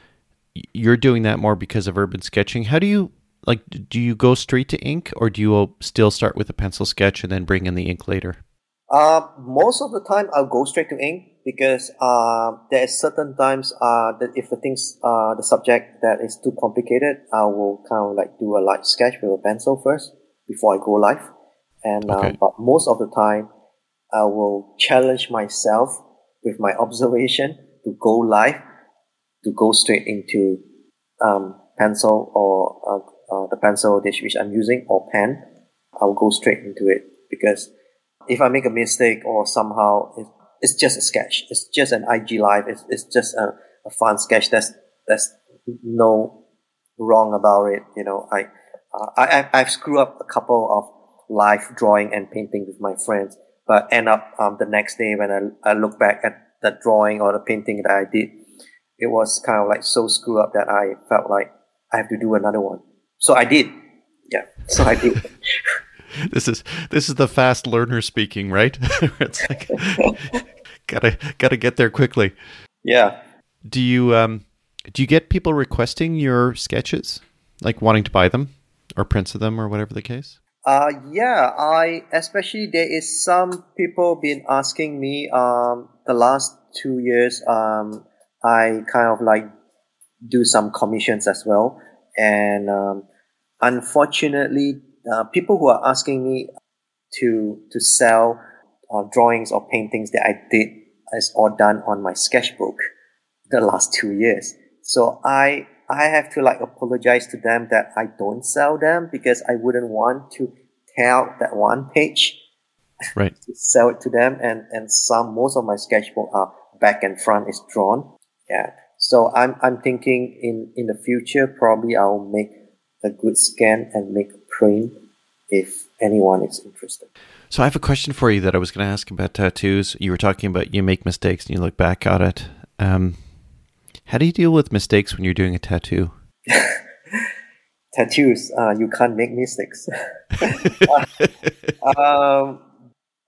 You're doing that more because of urban sketching. How do you like? Do you go straight to ink, or do you still start with a pencil sketch and then bring in the ink later? Uh, most of the time, I'll go straight to ink because uh, there is certain times uh, that if the things uh, the subject that is too complicated, I will kind of like do a light sketch with a pencil first before I go live. And uh, Okay. but most of the time, I will challenge myself with my observation to go live, to go straight into um, pencil or uh, the pencil dish which I'm using or pen. I'll go straight into it because if I make a mistake or somehow it, it's just a sketch, it's just an IG live, it's, it's just a, a fun sketch. There's there's no wrong about it. You know, I uh, I I- I've screwed up a couple of live drawing and painting with my friends, but end up um, the next day when I, I look back at the drawing or the painting that I did, it was kind of like so screwed up that I felt like I have to do another one. So I did. Yeah. So I did. This is this is the fast learner speaking, right? it's like gotta gotta get there quickly. yeah. Do you um do you get people requesting your sketches, like wanting to buy them or prints of them or whatever the case? Uh, yeah, I especially there is some people been asking me um the last two years um I kind of like do some commissions as well and um, unfortunately uh, people who are asking me to to sell uh, drawings or paintings that I did is all done on my sketchbook the last two years. So I I have to like apologize to them that I don't sell them because I wouldn't want to out that one page Right. to sell it to them. And and some most of my sketchbook are back and front is drawn. Yeah so i'm i'm thinking in in the future probably i'll make a good scan and make a print if anyone is interested So I have a question for you that I was going to ask about tattoos. You were talking about you make mistakes and you look back at it. Um, how do you deal with mistakes when you're doing a tattoo? tattoos uh, you can't make mistakes um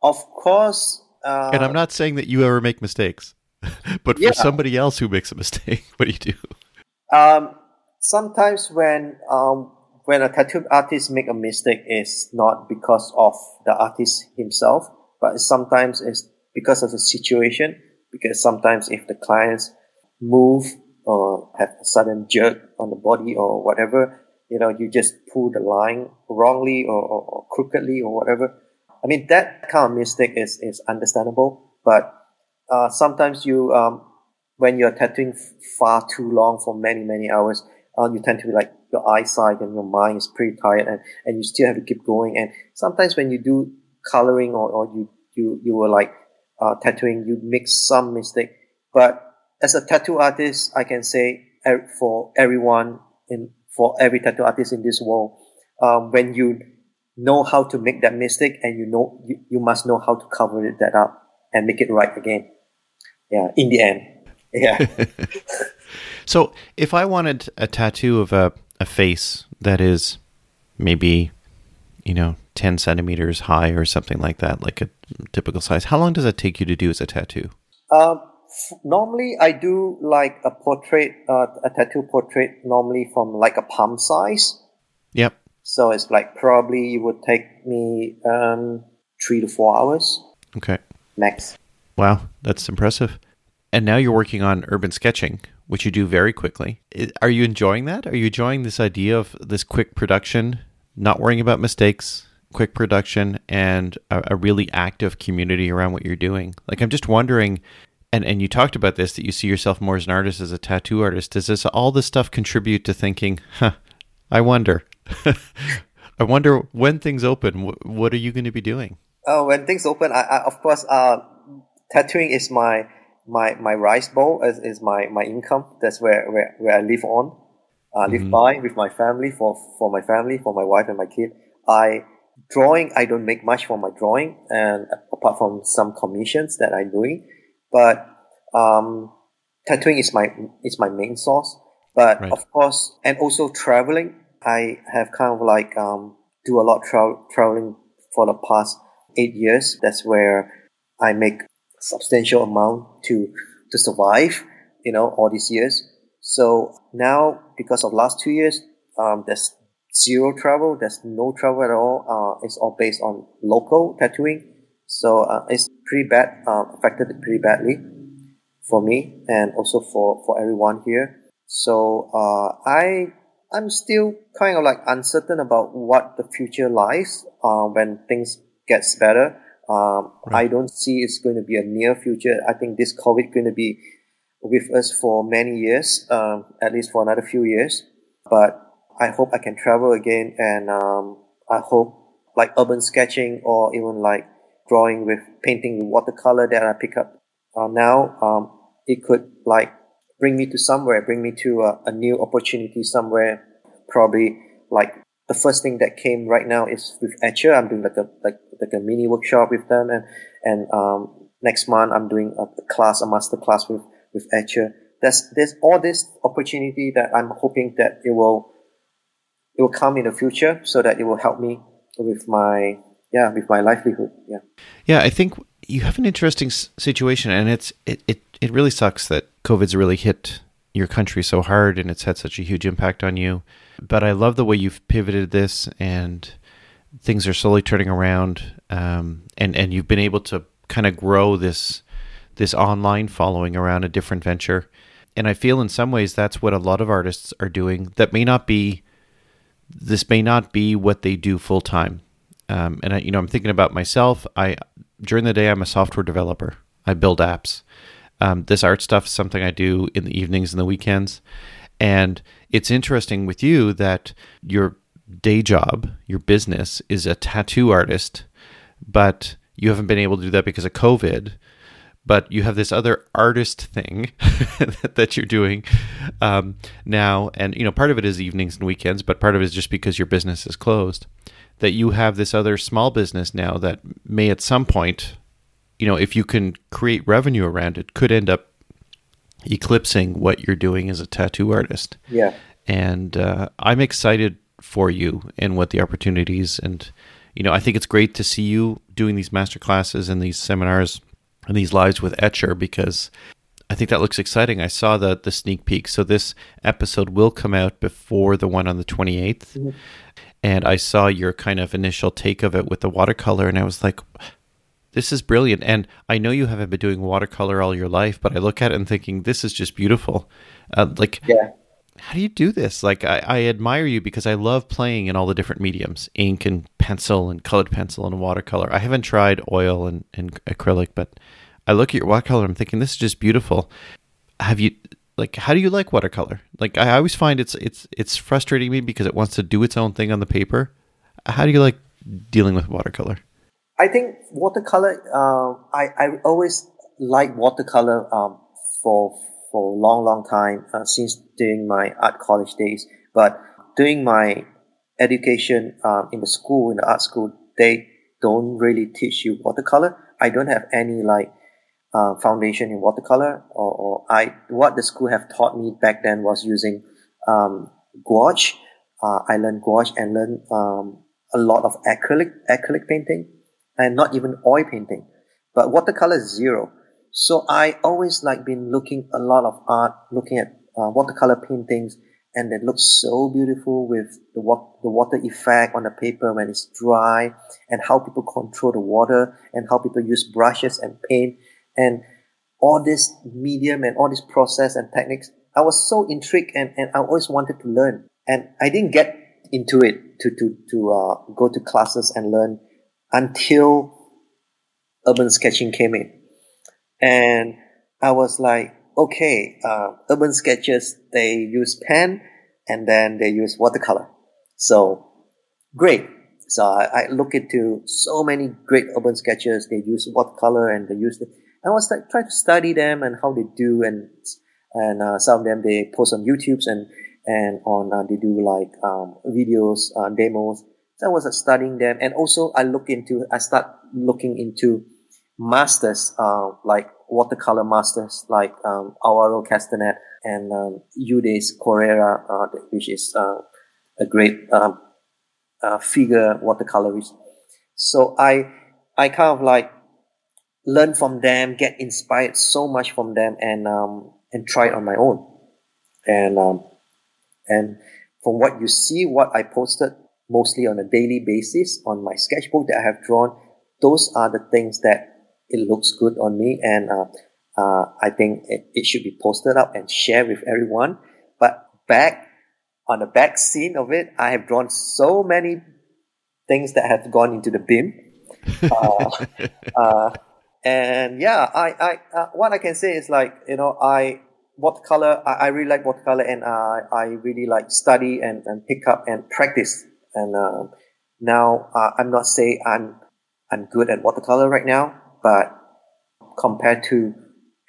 of course uh, and I'm not saying that you ever make mistakes, but for Yeah. somebody else who makes a mistake, what do you do? Um, sometimes when um, when a tattoo artist make a mistake, it's not because of the artist himself, but sometimes it's because of the situation. Because sometimes if the clients move or have a sudden jerk on the body or whatever, you know, you just pull the line wrongly or, or, or crookedly or whatever. I mean, that kind of mistake is, is understandable, but uh, sometimes you um, when you're tattooing far too long for many many hours uh, you tend to be like your eyesight and your mind is pretty tired and, and you still have to keep going. And sometimes when you do coloring or, or you you you were like uh, tattooing you make some mistake. But as a tattoo artist i can say for everyone in for every tattoo artist in this world um, when you know how to make that mistake and you know you, you must know how to cover it that up and make it right again yeah in the end yeah So if I wanted a tattoo of a, a face that is maybe, you know, 10 centimeters high or something like that, like a typical size, how long does that take you to do as a tattoo? Um, f- normally, I do like a portrait, uh, a tattoo portrait, normally from like a palm size. Yep. So it's like probably it would take me um, three to four hours Okay. max. Wow, that's impressive. And now you're working on urban sketching, which you do very quickly. Are you enjoying that? Are you enjoying this idea of this quick production, not worrying about mistakes, quick production, and a, a really active community around what you're doing? Like, I'm just wondering, and, and you talked about this, that you see yourself more as an artist, as a tattoo artist. Does this all this stuff contribute to thinking, huh, I wonder? I wonder when things open, wh- what are you going to be doing? oh when things open, I, I of course, uh, tattooing is my my my rice bowl is, is my my income. That's where where, where I live on, uh, live Mhm. by with my family for for my family for my wife and my kid. I drawing I don't make much for my drawing, and apart from some commissions that I'm doing, but um, tattooing is my is my main source. But Right. of course, and also traveling, I have kind of like um, do a lot tra- traveling for the past eight years. That's where I make substantial amount to to survive. You know, all these years. So now, because of last two years, um, there's zero travel. There's no travel at all. Uh, it's all based on local tattooing. So uh, it's pretty bad, uh, affected pretty badly for me and also for, for everyone here. So uh, I I'm still kind of like uncertain about what the future lies uh, when things gets better. Um, right. I don't see it's going to be a near future. I think this COVID going to be with us for many years, um, at least for another few years. But I hope I can travel again, and um, I hope like urban sketching or even like drawing with painting with watercolor that I pick up uh, now. Um, it could like bring me to somewhere, bring me to a, a new opportunity somewhere. Probably like the first thing that came right now is with Etchr. I'm doing like a like like a mini workshop with them, and and um, next month I'm doing a, a class, a master class with with Etchr. There's there's all this opportunity that I'm hoping that it will it will come in the future, so that it will help me with my yeah with my livelihood. Yeah. Yeah, I think you have an interesting situation, and it's it it it really sucks that COVID's really hit your country so hard and it's had such a huge impact on you. But I love the way you've pivoted this and things are slowly turning around. Um, and, and you've been able to kind of grow this, this online following around a different venture. And I feel in some ways that's what a lot of artists are doing that may not be, this may not be what they do full time. Um, and I, you know, I'm thinking about myself. I, during the day, I'm a software developer. I build apps um, this art stuff is something I do in the evenings and the weekends. And it's interesting with you that your day job, your business, is a tattoo artist, but you haven't been able to do that because of COVID. But you have this other artist thing that you're doing um, now, and you know part of it is evenings and weekends, but part of it is just because your business is closed. That you have this other small business now that may at some point you know, if you can create revenue around it, could end up eclipsing what you're doing as a tattoo artist. Yeah. And uh, I'm excited for you and what the opportunities and you know, I think it's great to see you doing these master classes and these seminars and these lives with Etchr because I think that looks exciting. I saw the the sneak peek. So this episode will come out before the one on the 28th. Mm-hmm. And I saw your kind of initial take of it with the watercolor and I was like, this is brilliant. And I know you haven't been doing watercolor all your life, but I look at it and thinking, this is just beautiful. Uh, like, yeah. how do you do this? Like, I, I admire you because I love playing in all the different mediums ink and pencil and colored pencil and watercolor. I haven't tried oil and, and acrylic, but I look at your watercolor I'm thinking, this is just beautiful. Have you, like how do you like watercolor like i always find it's it's it's frustrating me because it wants to do its own thing on the paper how do you like dealing with watercolor I think watercolor. Uh, I I always like watercolor um, for for a long long time uh, since during my art college days. But during my education um, in the school in the art school, they don't really teach you watercolor. I don't have any like uh, foundation in watercolor, or, or, I what the school have taught me back then was using um, gouache. Uh, I learned gouache and learned um, a lot of acrylic acrylic painting and not even oil painting. But watercolor is zero. So I always like been looking a lot of art, looking at uh, watercolor paintings, and it looks so beautiful with the, wa- the water effect on the paper when it's dry, and how people control the water, and how people use brushes and paint, and all this medium and all this process and techniques. I was so intrigued, and, and I always wanted to learn, and I didn't get into it to to to uh, go to classes and learn until urban sketching came in. And I was like, okay, uh, urban sketches, they use pen and then they use watercolor. So great. So I, I look into so many great urban sketches. They use watercolor and they use it. I was like trying to study them and how they do and and uh, some of them they post on YouTube's and and on uh, they do like um, videos, uh, demos. So I was studying them, and also I look into I start looking into masters, uh, like watercolor masters, like um, Alvaro Castagnet and um, Eudes Correa, uh, which is uh, a great um, uh, figure watercolorist. So I I kind of like learn from them, get inspired so much from them, and um, and try it on my own. And um, and from what you see, what I posted mostly on a daily basis on my sketchbook that I have drawn. those are the things that it looks good on me, and uh, uh, I think it, it should be posted up and shared with everyone. But back on the back scene of it, I have drawn so many things that have gone into the bin. Uh, uh, and yeah, I, I, uh, what I can say is like, you know, I, watercolor, I, I really like watercolor and uh, I really like study and, and pick up and practice. And uh, now uh, I'm not saying I'm, I'm good at watercolor right now, but compared to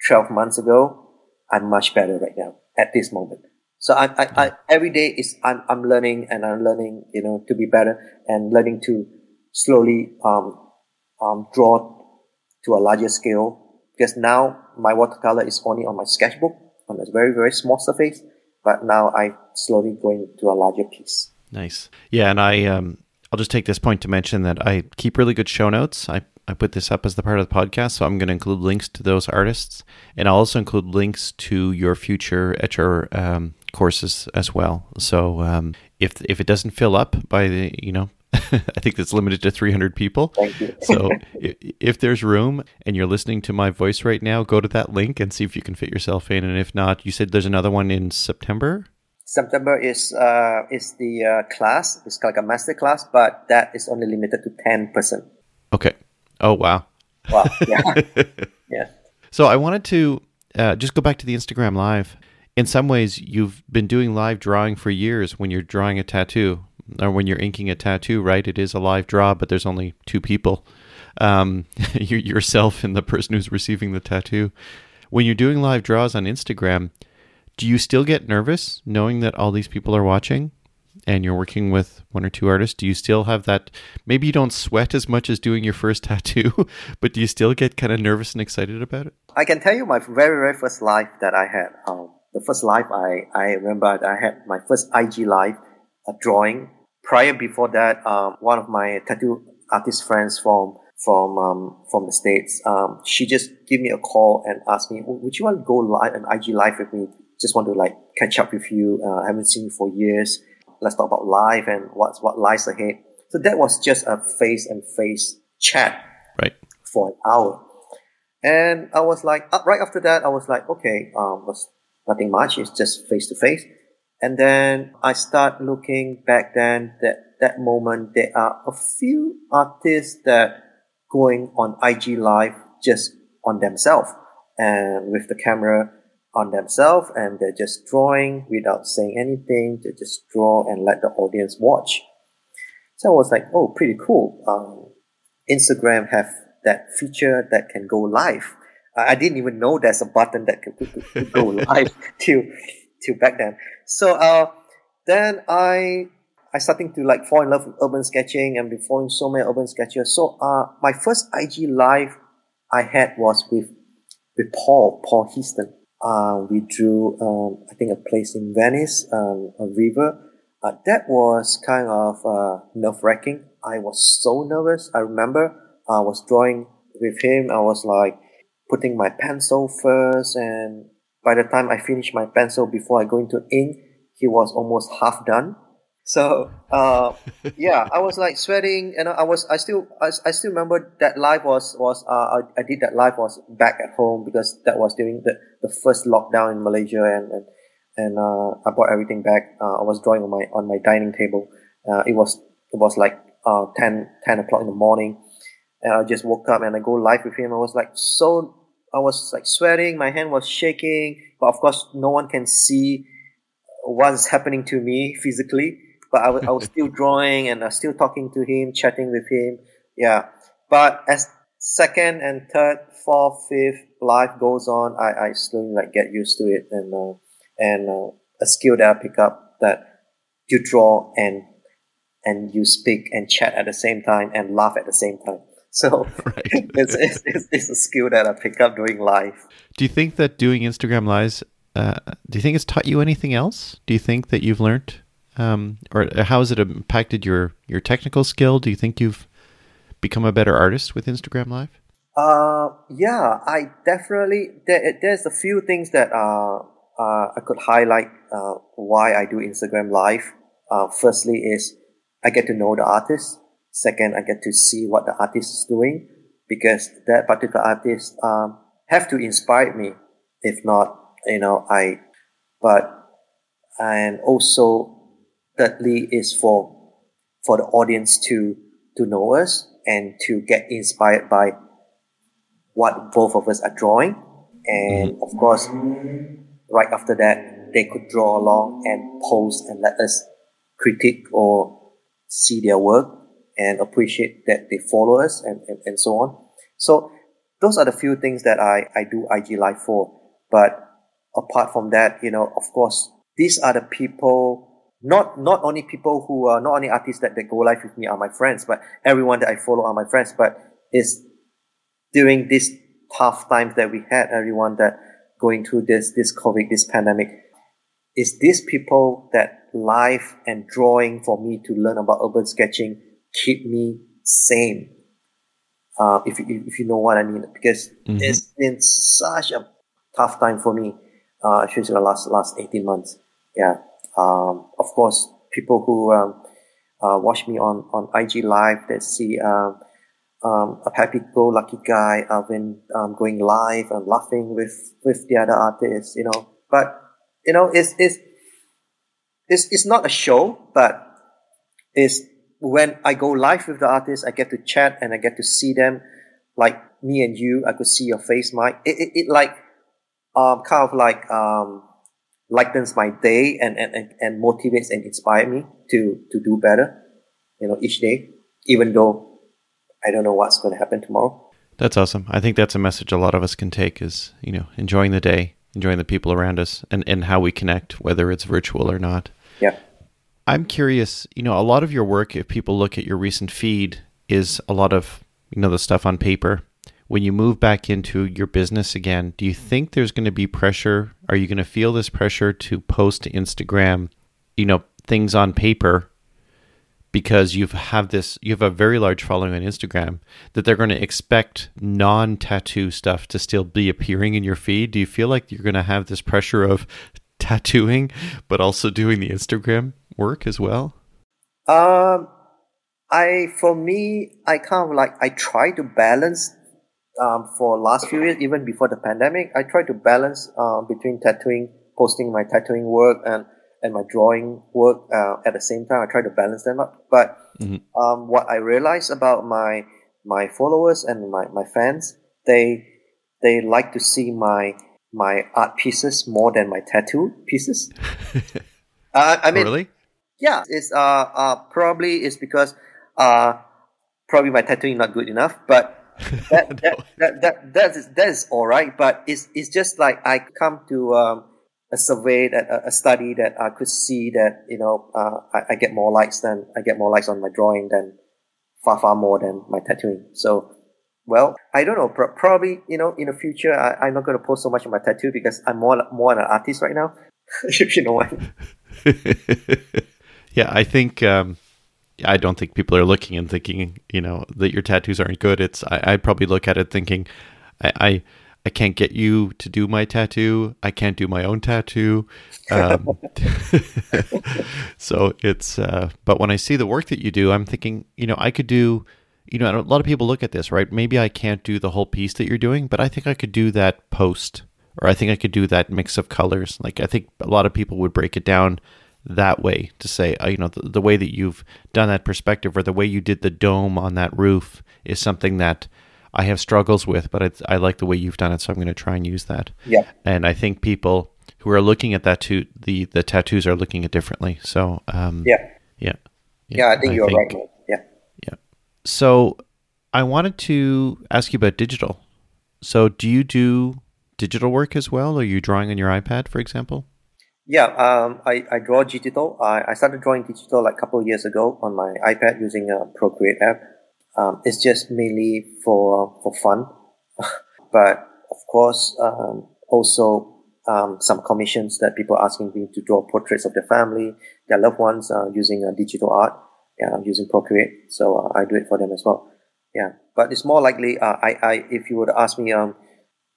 12 months ago, I'm much better right now at this moment. So I, I, I, every day is I'm, I'm learning and I'm learning, you know, to be better and learning to slowly um, um, draw to a larger scale. Because now my watercolor is only on my sketchbook on a very very small surface, but now I'm slowly going to a larger piece. Nice, yeah, and I um, I'll just take this point to mention that I keep really good show notes. I I put this up as the part of the podcast, so I'm going to include links to those artists, and I'll also include links to your future Etchr um, courses as well. So um, if if it doesn't fill up by the you know I think it's limited to 300 people. Thank you. so if, if there's room and you're listening to my voice right now, go to that link and see if you can fit yourself in. And if not, you said there's another one in September. September is uh, is the uh, class. It's like a master class, but that is only limited to 10 percent. Okay. Oh wow. Wow. Yeah. yeah. So I wanted to uh, just go back to the Instagram live. In some ways, you've been doing live drawing for years when you're drawing a tattoo or when you're inking a tattoo, right? It is a live draw, but there's only two people um, yourself and the person who's receiving the tattoo. When you're doing live draws on Instagram, do you still get nervous knowing that all these people are watching and you're working with one or two artists? Do you still have that? Maybe you don't sweat as much as doing your first tattoo, but do you still get kind of nervous and excited about it? I can tell you my very, very first live that I had. Um, the first live I, I remember I had my first IG live, a drawing prior before that, um, one of my tattoo artist friends from from um, from the states, um, she just gave me a call and asked me, "Would you want to go live an IG live with me? Just want to like catch up with you. Uh, I haven't seen you for years. Let's talk about life and what's what lies ahead." So that was just a face and face chat, right, for an hour. And I was like, uh, right after that, I was like, okay, um, was nothing much. It's just face to face. And then I start looking back then that that moment there are a few artists that going on IG live just on themselves and with the camera on themselves and they're just drawing without saying anything. They just draw and let the audience watch. So I was like, oh, pretty cool. Um, Instagram have that feature that can go live. I didn't even know there's a button that could, could, could go live till till back then. So uh, then I I starting to like fall in love with urban sketching and been following so many urban sketchers. So uh, my first IG live I had was with with Paul Paul Heaston. Uh, we drew um, I think a place in Venice, um, a river. Uh, that was kind of uh, nerve wracking. I was so nervous. I remember I was drawing with him. I was like putting my pencil first and by the time I finished my pencil before I go into ink, he was almost half done. So uh, yeah, I was like sweating, and I was I still I, I still remember that live was was uh, I, I did that live was back at home because that was during the, the first lockdown in Malaysia, and and, and uh, I brought everything back. Uh, I was drawing on my on my dining table. Uh, it was it was like uh, 10, 10 o'clock in the morning, and I just woke up and I go live with him. I was like so I was like sweating, my hand was shaking, but of course, no one can see what's happening to me physically. But I was, I was still drawing and I was still talking to him, chatting with him. Yeah. But as second and third, fourth, fifth life goes on, I, I slowly like get used to it and, uh, and, uh, a skill that I pick up that you draw and, and you speak and chat at the same time and laugh at the same time. So right. it's, it's, it's, it's, a skill that I pick up doing live. Do you think that doing Instagram lives, uh, do you think it's taught you anything else? Do you think that you've learned, um, or how has it impacted your, your technical skill? Do you think you've become a better artist with Instagram live? Uh, yeah, I definitely, there, there's a few things that, uh, uh, I could highlight, uh, why I do Instagram live. Uh, firstly is I get to know the artist Second, I get to see what the artist is doing because that particular artist um, have to inspire me. If not, you know, I. But and also, thirdly, is for for the audience to to know us and to get inspired by what both of us are drawing. And of course, right after that, they could draw along and post and let us critique or see their work and appreciate that they follow us and, and, and so on. So those are the few things that I, I do IG Live for. But apart from that, you know, of course, these are the people not not only people who are not only artists that, that go live with me are my friends, but everyone that I follow are my friends. But it's during this tough times that we had, everyone that going through this this COVID, this pandemic, is these people that live and drawing for me to learn about urban sketching keep me sane. Uh, if, you if you know what I mean, because mm-hmm. it's been such a tough time for me, uh, especially the last last eighteen months. Yeah. Um, of course, people who um, uh, watch me on, on IG Live they see um, um, a happy-go-lucky guy uh, when um, going live and laughing with, with the other artists, you know. But, you know, it's, it's, it's, it's not a show, but it's when I go live with the artists, I get to chat and I get to see them like me and you. I could see your face, Mike. It, it, it like, um, kind of like, um, lightens my day and, and, and motivates and inspires me to, to do better, you know, each day, even though I don't know what's going to happen tomorrow. That's awesome. I think that's a message a lot of us can take is, you know, enjoying the day, enjoying the people around us and, and how we connect, whether it's virtual or not. Yeah. I'm curious, you know, a lot of your work, if people look at your recent feed, is a lot of, you know, the stuff on paper when you move back into your business again, do you think there's going to be pressure? Are you going to feel this pressure to post to Instagram, you know, things on paper because you have this you have a very large following on Instagram that they're going to expect non-tattoo stuff to still be appearing in your feed? Do you feel like you're going to have this pressure of tattooing but also doing the Instagram work as well? Um I for me I kind of like I try to balance um, for last few years, even before the pandemic, I try to balance uh, between tattooing, posting my tattooing work, and and my drawing work uh, at the same time. I try to balance them up. But mm-hmm. um, what I realized about my my followers and my, my fans, they they like to see my my art pieces more than my tattoo pieces. uh, I mean, really? yeah, it's uh, uh probably it's because uh probably my tattooing not good enough, but that, that, that, that, that, is, that is all right, but it's, it's just like I come to um, a survey that a, a, study that I could see that you know uh, I, I, get more likes than I get more likes on my drawing than far far more than my tattooing. So, well, I don't know. Pro- probably you know in the future I, am not going to post so much on my tattoo because I'm more more an artist right now. you know what. yeah, I think. Um I don't think people are looking and thinking, you know, that your tattoos aren't good. It's I, would probably look at it thinking, I, I, I can't get you to do my tattoo. I can't do my own tattoo. Um, so it's, uh, but when I see the work that you do, I'm thinking, you know, I could do, you know, a lot of people look at this, right? Maybe I can't do the whole piece that you're doing, but I think I could do that post, or I think I could do that mix of colors. Like I think a lot of people would break it down that way to say, uh, you know, the, the, way that you've done that perspective or the way you did the dome on that roof is something that I have struggles with, but I like the way you've done it, so I'm going to try and use that. Yeah. And I think people who are looking at that too, the the tattoos are looking at differently. So um, yeah. yeah, yeah, yeah. I think I you're think, right. Yeah, yeah. So I wanted to ask you about digital. So do you do digital work as well? Are you drawing on your iPad, for example? Yeah, um, I, I draw digital. I, I started drawing digital like a couple of years ago on my iPad using a Procreate app. Um, it's just mainly for for fun, but of course, um, also um, some commissions that people are asking me to draw portraits of their family, their loved ones, uh, using uh, digital art. Yeah, I'm using Procreate, so uh, I do it for them as well. Yeah, but it's more likely. Uh, I, I if you to ask me, um,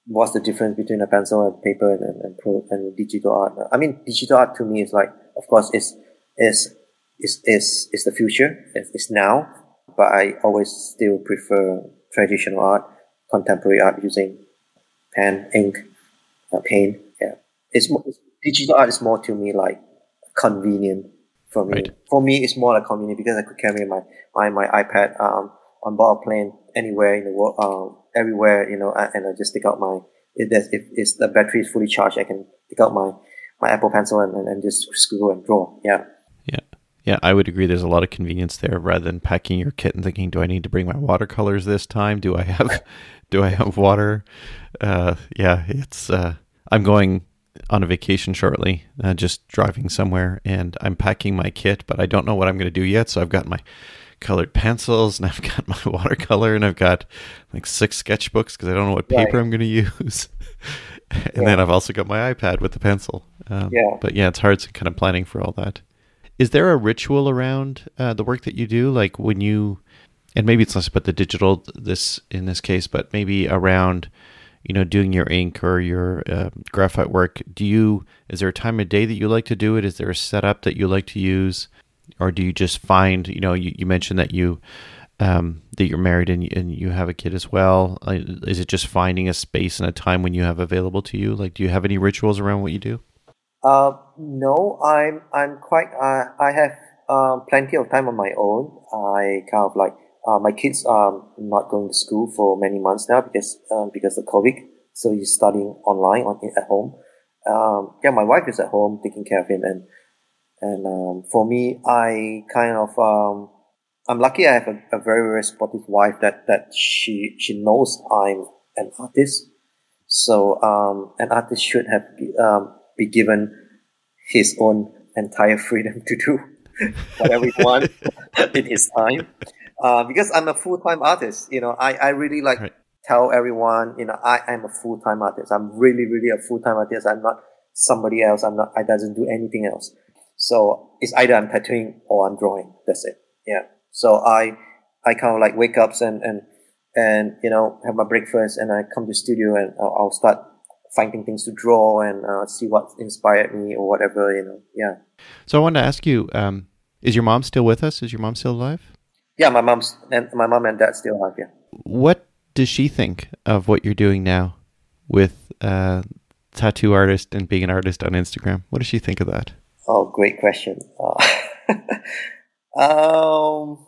what's the difference between a pencil and paper and, and, and, pro, and digital art? I mean, digital art to me is like, of course, it's, is, is, is, is the future. It's, it's now. but I always still prefer traditional art, contemporary art using pen, ink, uh, paint. Yeah, it's, more, it's digital art is more to me like convenient for me. Right. For me, it's more like convenient because I could carry my my, my iPad um, on board a plane anywhere in the world, um, everywhere, you know, and I just take out my if, if, if the battery is fully charged, I can take out my my Apple Pencil and, and, and just scribble and draw. Yeah. Yeah. Yeah, I would agree. There's a lot of convenience there rather than packing your kit and thinking, do I need to bring my watercolors this time? Do I have, do I have water? Uh, yeah, it's, uh, I'm going on a vacation shortly, uh, just driving somewhere and I'm packing my kit, but I don't know what I'm going to do yet. So I've got my colored pencils and I've got my watercolor and I've got like six sketchbooks because I don't know what paper right. I'm going to use. and yeah. then I've also got my iPad with the pencil. Um, yeah. But yeah, it's hard to kind of planning for all that. Is there a ritual around uh, the work that you do? Like when you, and maybe it's less about the digital this in this case, but maybe around, you know, doing your ink or your uh, graphite work. Do you? Is there a time of day that you like to do it? Is there a setup that you like to use, or do you just find? You know, you, you mentioned that you. Um, that you're married and, and you have a kid as well. Is it just finding a space and a time when you have available to you? Like, do you have any rituals around what you do? Uh, no, I'm I'm quite. Uh, I have uh, plenty of time on my own. I kind of like uh, my kids are not going to school for many months now because uh, because of COVID. So he's studying online on at home. Um, yeah, my wife is at home taking care of him, and and um, for me, I kind of um, I'm lucky. I have a, a very very supportive wife that that she she knows I'm an artist. So um, an artist should have um, be given his own entire freedom to do whatever he wants in his time. Uh, because I'm a full time artist, you know, I, I really like right. tell everyone, you know, I am a full time artist. I'm really, really a full time artist. I'm not somebody else. I'm not, I doesn't do anything else. So it's either I'm tattooing or I'm drawing. That's it. Yeah. So I, I kind of like wake up and, and, and, you know, have my breakfast and I come to studio and I'll, I'll start finding things to draw and uh, see what inspired me or whatever, you know. Yeah. So I wanted to ask you, um, is your mom still with us? Is your mom still alive? Yeah, my mom's and my mom and dad still alive. Yeah. What does she think of what you're doing now with uh, tattoo artist and being an artist on Instagram? What does she think of that? Oh, great question. Uh, um,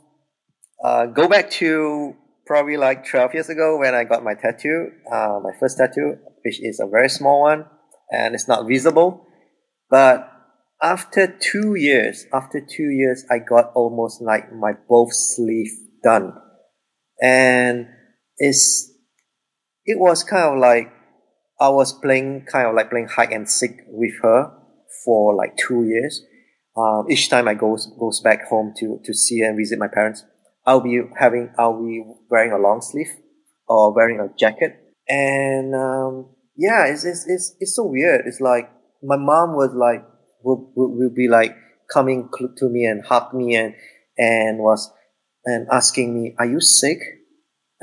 uh, go back to probably like 12 years ago when I got my tattoo, uh, my first tattoo which is a very small one and it's not visible. But after two years, after two years, I got almost like my both sleeve done. And it's, it was kind of like I was playing, kind of like playing hide and seek with her for like two years. Um, each time I goes goes back home to to see and visit my parents, I'll be having I'll be wearing a long sleeve or wearing a jacket, and um, yeah, it's, it's, it's, it's so weird. It's like my mom was like, will, will, be like coming to me and hug me and, and was, and asking me, are you sick?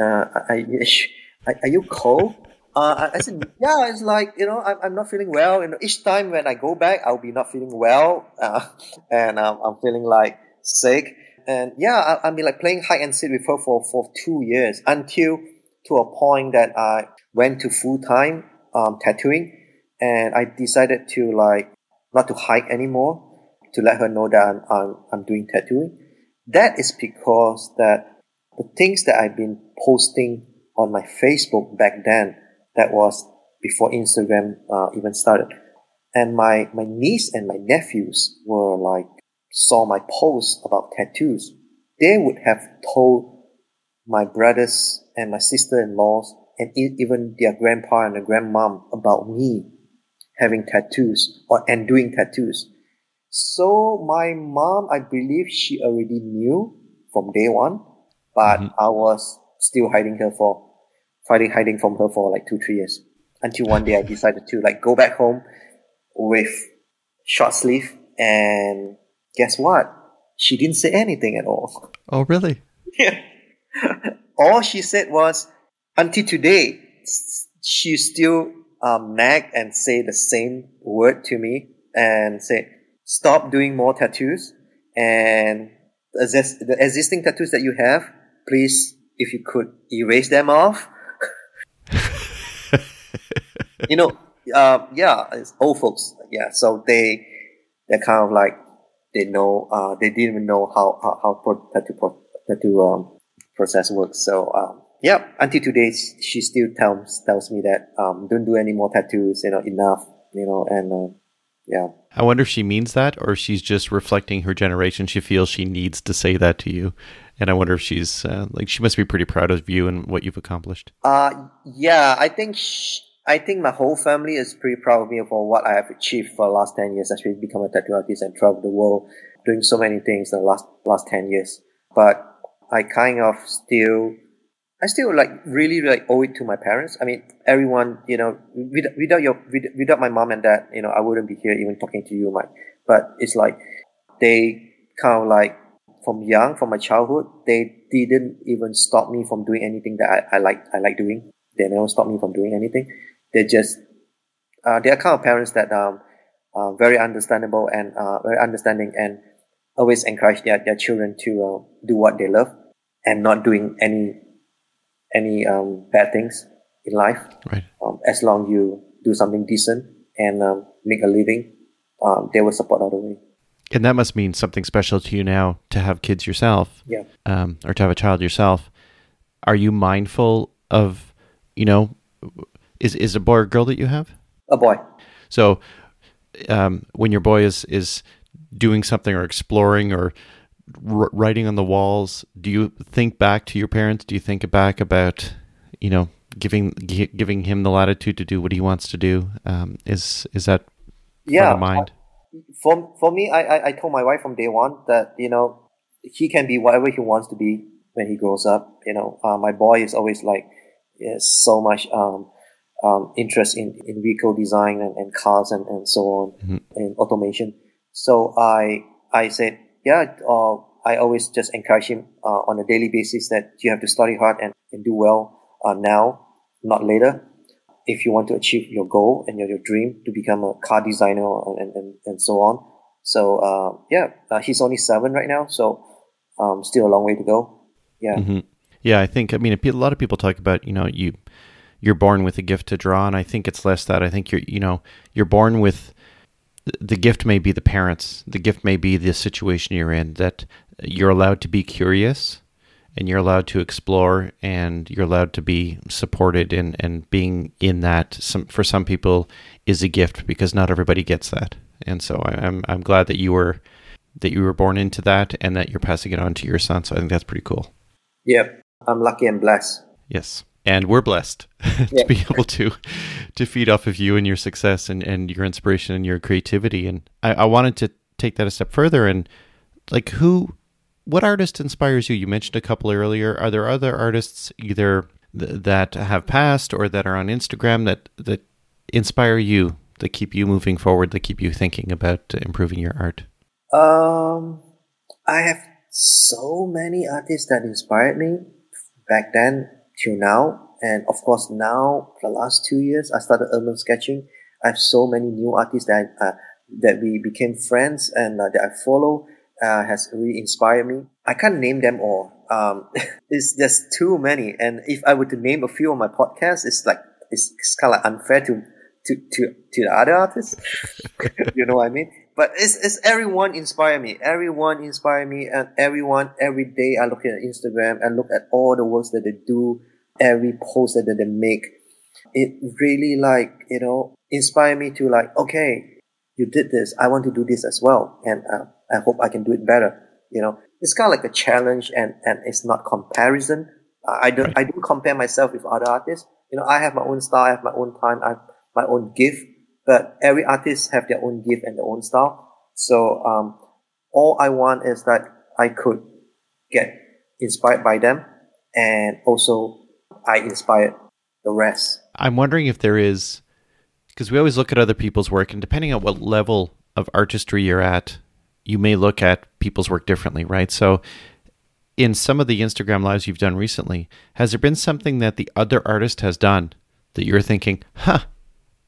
Uh, are you cold? Uh, I said, yeah, it's like, you know, I'm, I'm not feeling well. You know, each time when I go back, I'll be not feeling well. Uh, and um, I'm feeling like sick. And yeah, I, I've been like playing hide and seek with her for, for two years until to a point that I went to full time um, tattooing, and I decided to like not to hide anymore to let her know that I'm, I'm, I'm doing tattooing. That is because that the things that I've been posting on my Facebook back then, that was before Instagram uh, even started, and my my niece and my nephews were like saw my posts about tattoos. They would have told my brothers and my sister-in-laws and even their grandpa and their grandmom about me having tattoos or and doing tattoos. So my mom, I believe she already knew from day one, but mm-hmm. I was still hiding her for fighting hiding from her for like two three years until one day I decided to like go back home with short sleeve and guess what? She didn't say anything at all. Oh really? Yeah. all she said was, until today, she still um, nag and say the same word to me and say, stop doing more tattoos and the, the existing tattoos that you have, please, if you could erase them off. You know, uh, yeah, it's old folks. Yeah, so they they're kind of like they know uh, they didn't even know how how, how pro, tattoo pro, tattoo um, process works. So um, yeah, until today she still tells tells me that um, don't do any more tattoos. You know, enough. You know, and uh, yeah. I wonder if she means that or she's just reflecting her generation. She feels she needs to say that to you. And I wonder if she's uh, like, she must be pretty proud of you and what you've accomplished. Uh, yeah, I think, she, I think my whole family is pretty proud of me for what I have achieved for the last 10 years. I've become a tattoo artist and traveled the world doing so many things in the last, last 10 years. But I kind of still I still like really like owe it to my parents. I mean, everyone, you know, without, without your without my mom and dad, you know, I wouldn't be here even talking to you, Mike. But it's like they kind of like from young, from my childhood, they didn't even stop me from doing anything that I, I like I like doing. They never stop me from doing anything. They just uh, they are kind of parents that um uh, very understandable and uh, very understanding and always encourage their, their children to uh, do what they love and not doing any any um, bad things in life. Right. Um, as long you do something decent and um, make a living, um, they will support all the way. And that must mean something special to you now to have kids yourself. Yeah. Um, or to have a child yourself. Are you mindful of, you know, is is a boy or girl that you have? A boy. So, um, when your boy is is doing something or exploring or writing on the walls, do you think back to your parents? Do you think back about, you know, giving giving him the latitude to do what he wants to do? Um, is is that yeah mind? For for me, I, I I told my wife from day one that you know he can be whatever he wants to be when he grows up. You know, uh, my boy is always like so much um, um, interest in, in vehicle design and, and cars and, and so on mm-hmm. and automation. So I I said yeah, uh, I always just encourage him uh, on a daily basis that you have to study hard and, and do well uh, now, not later. If you want to achieve your goal and your, your dream to become a car designer and, and, and so on. So, uh, yeah, uh, he's only seven right now. So, um, still a long way to go. Yeah. Mm-hmm. Yeah. I think, I mean, a lot of people talk about, you know, you, you're born with a gift to draw. And I think it's less that I think you're, you know, you're born with, the gift may be the parents. The gift may be the situation you're in that you're allowed to be curious and you're allowed to explore and you're allowed to be supported and, and being in that some, for some people is a gift because not everybody gets that. And so I, I'm, I'm glad that you were, that you were born into that and that you're passing it on to your son. So I think that's pretty cool. Yep. I'm lucky and blessed. Yes and we're blessed to yeah. be able to to feed off of you and your success and, and your inspiration and your creativity. And I, I wanted to take that a step further and like who what artist inspires you? You mentioned a couple earlier. Are there other artists either th- that have passed or that are on Instagram that that inspire you, that keep you moving forward, that keep you thinking about improving your art? Um, I have so many artists that inspired me back then till now. And of course, now the last two years, I started urban sketching. I have so many new artists that uh, that we became friends and uh, that I follow. Uh, has really inspired me. I can't name them all. Um, it's just too many. And if I were to name a few on my podcast, it's like it's, it's kind of like unfair to to to to the other artists. you know what I mean? But it's, it's everyone inspire me. Everyone inspire me, and everyone every day I look at Instagram and look at all the works that they do every post that they make, it really like, you know, inspire me to like, okay, you did this. I want to do this as well. And uh, I hope I can do it better. You know, it's kind of like a challenge and, and it's not comparison. I don't. I don't compare myself with other artists. You know, I have my own style. I have my own time. I have my own gift, but every artist have their own gift and their own style. So, um, all I want is that I could get inspired by them and also I inspired the rest. I'm wondering if there is, because we always look at other people's work, and depending on what level of artistry you're at, you may look at people's work differently, right? So, in some of the Instagram lives you've done recently, has there been something that the other artist has done that you're thinking, huh,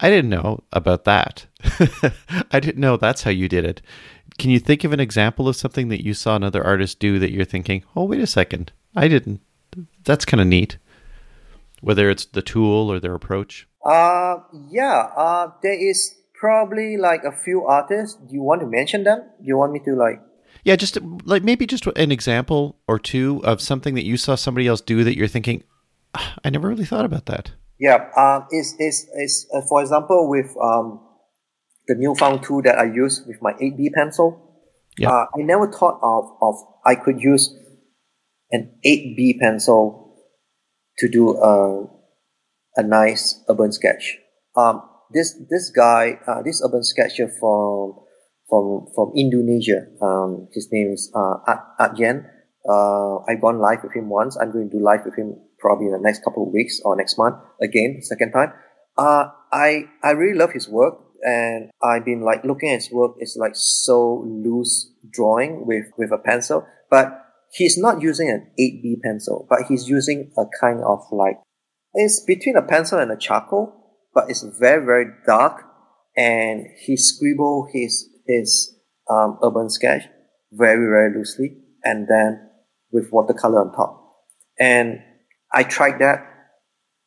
I didn't know about that. I didn't know that's how you did it. Can you think of an example of something that you saw another artist do that you're thinking, oh, wait a second, I didn't? That's kind of neat. Whether it's the tool or their approach. Uh, yeah. Uh, there is probably like a few artists. Do you want to mention them? Do you want me to like? Yeah, just like maybe just an example or two of something that you saw somebody else do that you're thinking, ah, I never really thought about that. Yeah. Um, is is is uh, for example with um the newfound tool that I use with my 8B pencil. Yeah. Uh, I never thought of, of I could use an 8B pencil to do a, a nice urban sketch. Um, this this guy, uh, this urban sketcher from from from Indonesia. Um, his name is uh, Yen. Uh, I've gone live with him once. I'm going to do live with him probably in the next couple of weeks or next month again, second time. Uh, I I really love his work and I've been like looking at his work. It's like so loose drawing with with a pencil, but he's not using an 8B pencil, but he's using a kind of like it's between a pencil and a charcoal, but it's very very dark, and he scribble his his um, urban sketch very very loosely, and then with watercolor on top. And I tried that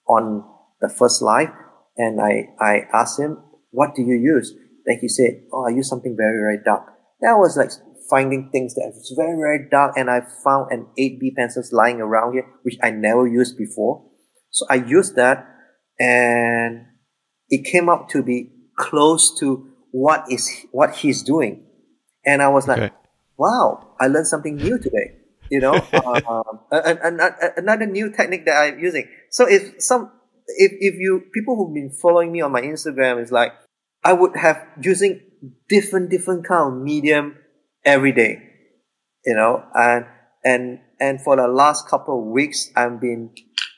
on the first live, and I I asked him what do you use? Then he said, oh, I use something very, very dark. That was like finding things that was very, very dark and I found an 8B pencils lying around here, which I never used before. So I used that and it came up to be close to what is, what he's doing. And I was like, okay. wow, I learned something new today. You know, um, another new technique that I'm using. So if some if if you people who've been following me on my Instagram is like I would have using different different kind of medium every day, you know, and and and for the last couple of weeks I've been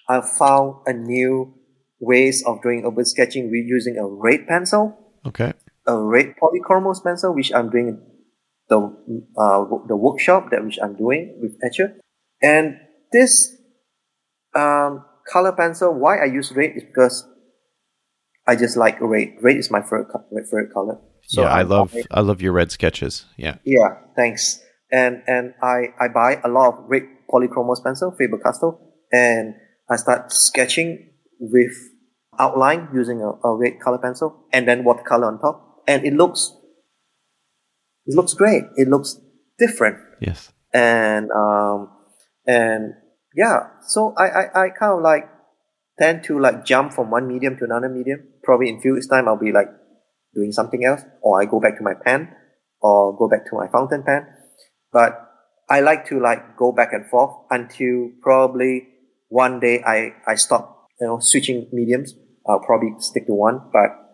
I found a new ways of doing urban sketching with using a red pencil. Okay. A red polychromos pencil, which I'm doing the uh, the workshop that which I'm doing with Etchr, and this um, color pencil, why I use red is because I just like red. Red is my favorite, my favorite color. So yeah, I, I love buy, I love your red sketches. Yeah. Yeah, thanks. And and I I buy a lot of red polychromos pencil, Faber Castell, and I start sketching with outline using a, a red color pencil, and then watercolor on top, and it looks it looks great. It looks different. Yes. And um and yeah, so I, I, I kind of like tend to like jump from one medium to another medium. Probably in few weeks time, I'll be like doing something else, or I go back to my pen, or go back to my fountain pen. But I like to like go back and forth until probably one day I, I stop, you know, switching mediums. I'll probably stick to one, but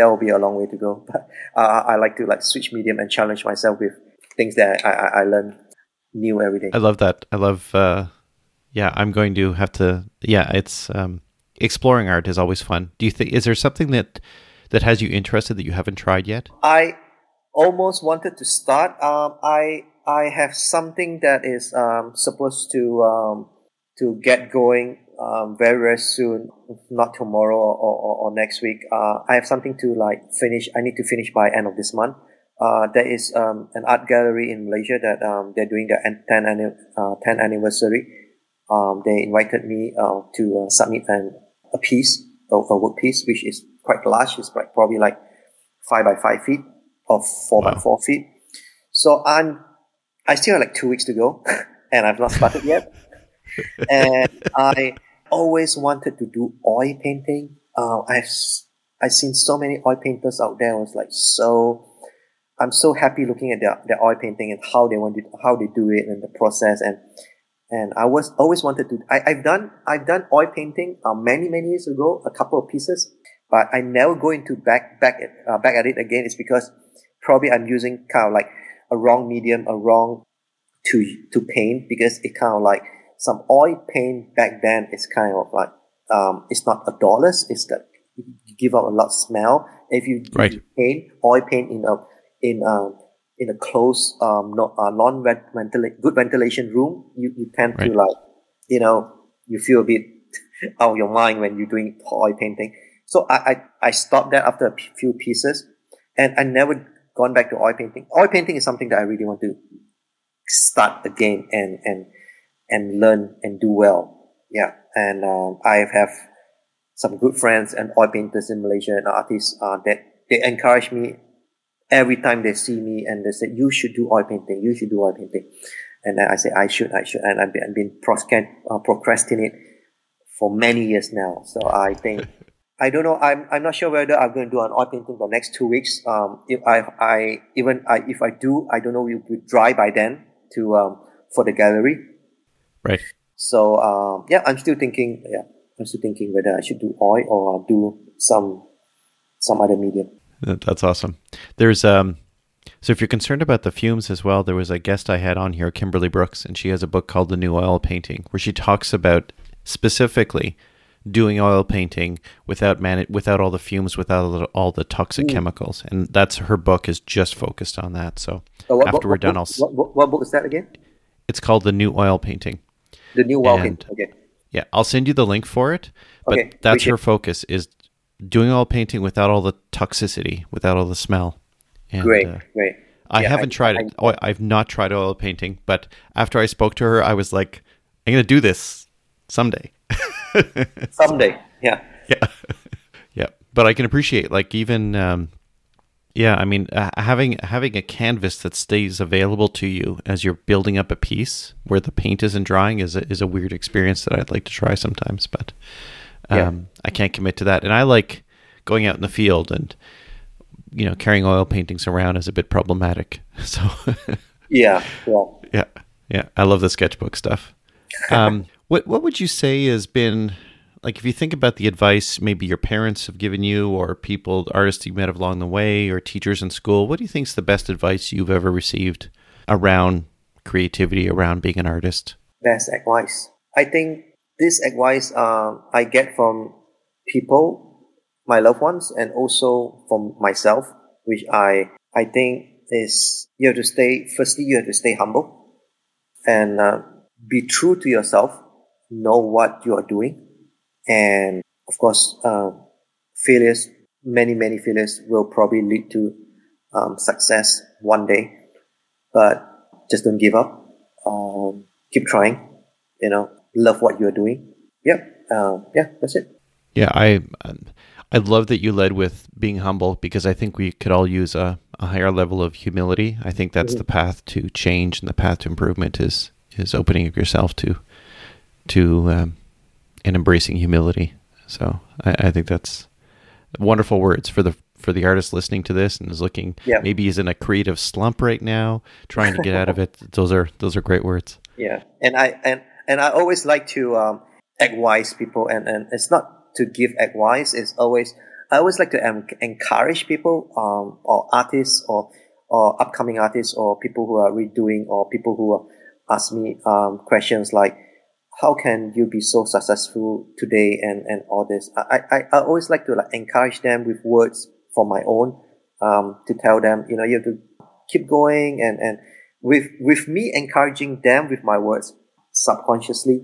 that will be a long way to go. But uh, I like to like switch medium and challenge myself with things that I, I, I learn new every day. I love that. I love. Uh, yeah, I'm going to have to. Yeah, it's um, exploring art is always fun. Do you think is there something that that has you interested that you haven't tried yet? I almost wanted to start. Um, I I have something that is um, supposed to um, to get going um, very very soon. Not tomorrow or, or, or next week. Uh, I have something to like finish. I need to finish by end of this month. Uh, there is um, an art gallery in Malaysia that um, they're doing their 10th, uh, 10th anniversary. Um, they invited me uh, to uh, submit an, a piece, a, a, work piece, which is quite large. It's like probably like five by five feet or four wow. by four feet. So I'm, I still have like two weeks to go, and I've not started yet. and I always wanted to do oil painting. Uh, I've I've seen so many oil painters out there. I was like so I'm so happy looking at their, their oil painting and how they want how they do it and the process. And, and I was always wanted to, I, I've done, I've done oil painting uh, many, many years ago, a couple of pieces, but I never go into back, back at, uh, back at it again. It's because probably I'm using kind of like a wrong medium, a wrong to, to paint because it kind of like some oil paint back then is kind of like, um, it's not odorless. It's that you give out a lot of smell. If you, right. paint oil paint in a in a in a close um not uh, non ventilation good ventilation room, you, you tend right. to like you know you feel a bit out of your mind when you're doing oil painting. So I, I, I stopped that after a p- few pieces and I never gone back to oil painting. Oil painting is something that I really want to start again and, and, and learn and do well. Yeah. And, um, I have some good friends and oil painters in Malaysia and artists, uh, that they encourage me every time they see me and they say, you should do oil painting. You should do oil painting. And I say, I should, I should. And I've been, I've been uh, procrastinate for many years now. So I think, I don't know. I'm, I'm not sure whether I'm going to do an oil painting the next two weeks. Um, if I, I, even I, if I do, I don't know, it will dry by then to, um, for the gallery. Right. So, um, yeah, I'm still thinking, yeah, I'm still thinking whether I should do oil or do some, some other medium. That's awesome. There's, um, so if you're concerned about the fumes as well, there was a guest I had on here, Kimberly Brooks, and she has a book called The New Oil Painting, where she talks about specifically doing oil painting without man without all the fumes, without all the toxic mm. chemicals, and that's her book is just focused on that. So oh, what, after what, we're done, I'll. What, what, book is that again? It's called The New Oil Painting. The New Painting. Okay. Yeah, I'll send you the link for it. But okay, that's her focus is doing oil painting without all the toxicity, without all the smell. And, great, uh, great. I yeah, haven't I, tried I, it. I, I've not tried oil painting, but after I spoke to her, I was like, I'm going to do this someday. someday, yeah. Yeah. yeah. But I can appreciate, like, even, um, yeah, I mean, uh, having having a canvas that stays available to you as you're building up a piece where the paint isn't drying is a, is a weird experience that I'd like to try sometimes, but um, yeah. I can't commit to that. And I like going out in the field and you know, carrying oil paintings around is a bit problematic. So yeah, yeah, yeah, yeah. I love the sketchbook stuff. Um, what what would you say has been like if you think about the advice maybe your parents have given you, or people, artists you met along the way, or teachers in school? What do you think is the best advice you've ever received around creativity, around being an artist? Best advice. I think this advice uh, I get from people my loved ones and also from myself, which I I think is you have to stay. Firstly, you have to stay humble and uh, be true to yourself. Know what you are doing, and of course, uh, failures. Many many failures will probably lead to um, success one day, but just don't give up. Um, keep trying. You know, love what you are doing. Yep. Uh, yeah, that's it. Yeah, I I love that you led with being humble because I think we could all use a, a higher level of humility. I think that's mm-hmm. the path to change and the path to improvement is is opening up yourself to to um, and embracing humility. So I, I, think that's wonderful words for the for the artist listening to this and is looking yeah. maybe he's in a creative slump right now, trying to get out of it. Those are those are great words. Yeah, and I and and I always like to um, advise people, and and it's not to give advice it's always I always like to um, encourage people um, or artists or or upcoming artists or people who are redoing or people who ask me um, questions like how can you be so successful today and, and all this I, I, I always like to like encourage them with words for my own um, to tell them you know you have to keep going and, and with with me encouraging them with my words subconsciously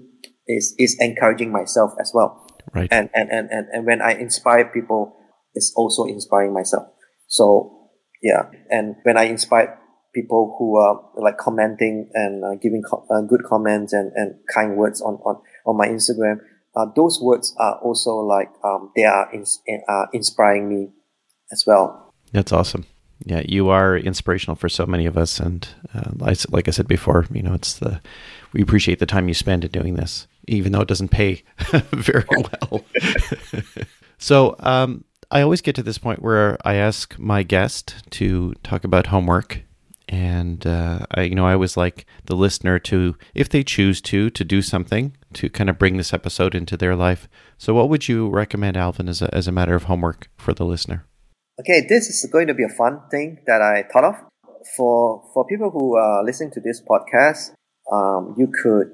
is is encouraging myself as well Right. And, and, and, and, and when I inspire people, it's also inspiring myself. So yeah. And when I inspire people who are like commenting and uh, giving co- uh, good comments and, and kind words on, on, on my Instagram, uh, those words are also like, um, they are, ins- uh, inspiring me as well. That's awesome. Yeah, you are inspirational for so many of us, and uh, like I said before, you know, it's the we appreciate the time you spend in doing this even though it doesn't pay very well. so um, I always get to this point where I ask my guest to talk about homework. And uh, I, you know, I always like the listener to, if they choose to, to do something to kind of bring this episode into their life. So, what would you recommend, Alvin, as a, as a matter of homework for the listener? Okay, this is going to be a fun thing that I thought of for for people who are listening to this podcast. Um, you could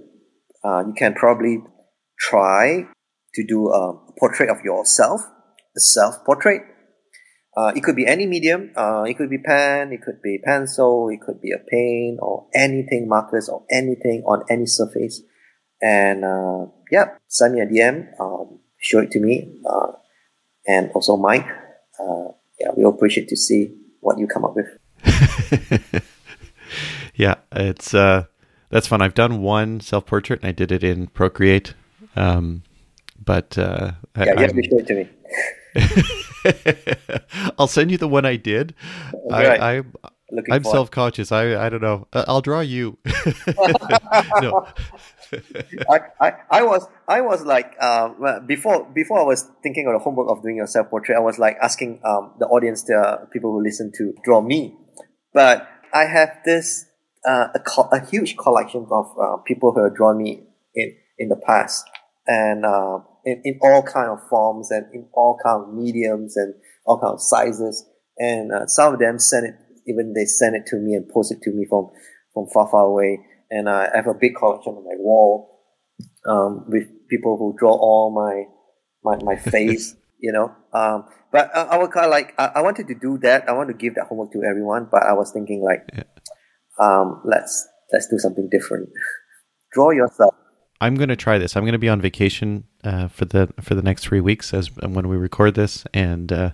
uh, you can probably try to do a portrait of yourself, a self portrait. Uh, it could be any medium. Uh, it could be pen, it could be pencil, it could be a paint or anything, markers or anything on any surface. And uh, yeah, send me a DM, um, show it to me. Uh, and also Mike. Uh, yeah, we appreciate to see what you come up with. yeah, it's uh, that's fun. I've done one self portrait, and I did it in Procreate. Um, but uh, yeah, I, you have to show it to me. I'll send you the one I did. Right. I, I I'm self conscious. I I don't know. I'll draw you. no. I, I, I was I was like um, before before I was thinking of the homework of doing a self portrait. I was like asking um, the audience, the uh, people who listen to draw me. But I have this uh, a, co- a huge collection of uh, people who have drawn me in in the past, and uh, in, in all kind of forms and in all kind of mediums and all kind of sizes. And uh, some of them send it, even they send it to me and post it to me from from far far away. And uh, I have a big collection on my wall um, with people who draw all my my, my face, you know. Um, but I, I was kind of like I, I, wanted to do that. I want to give that homework to everyone, but I was thinking like, yeah. um, let's let's do something different. draw yourself I'm going to try this. I'm going to be on vacation uh, for the for the next three weeks as when we record this, and uh,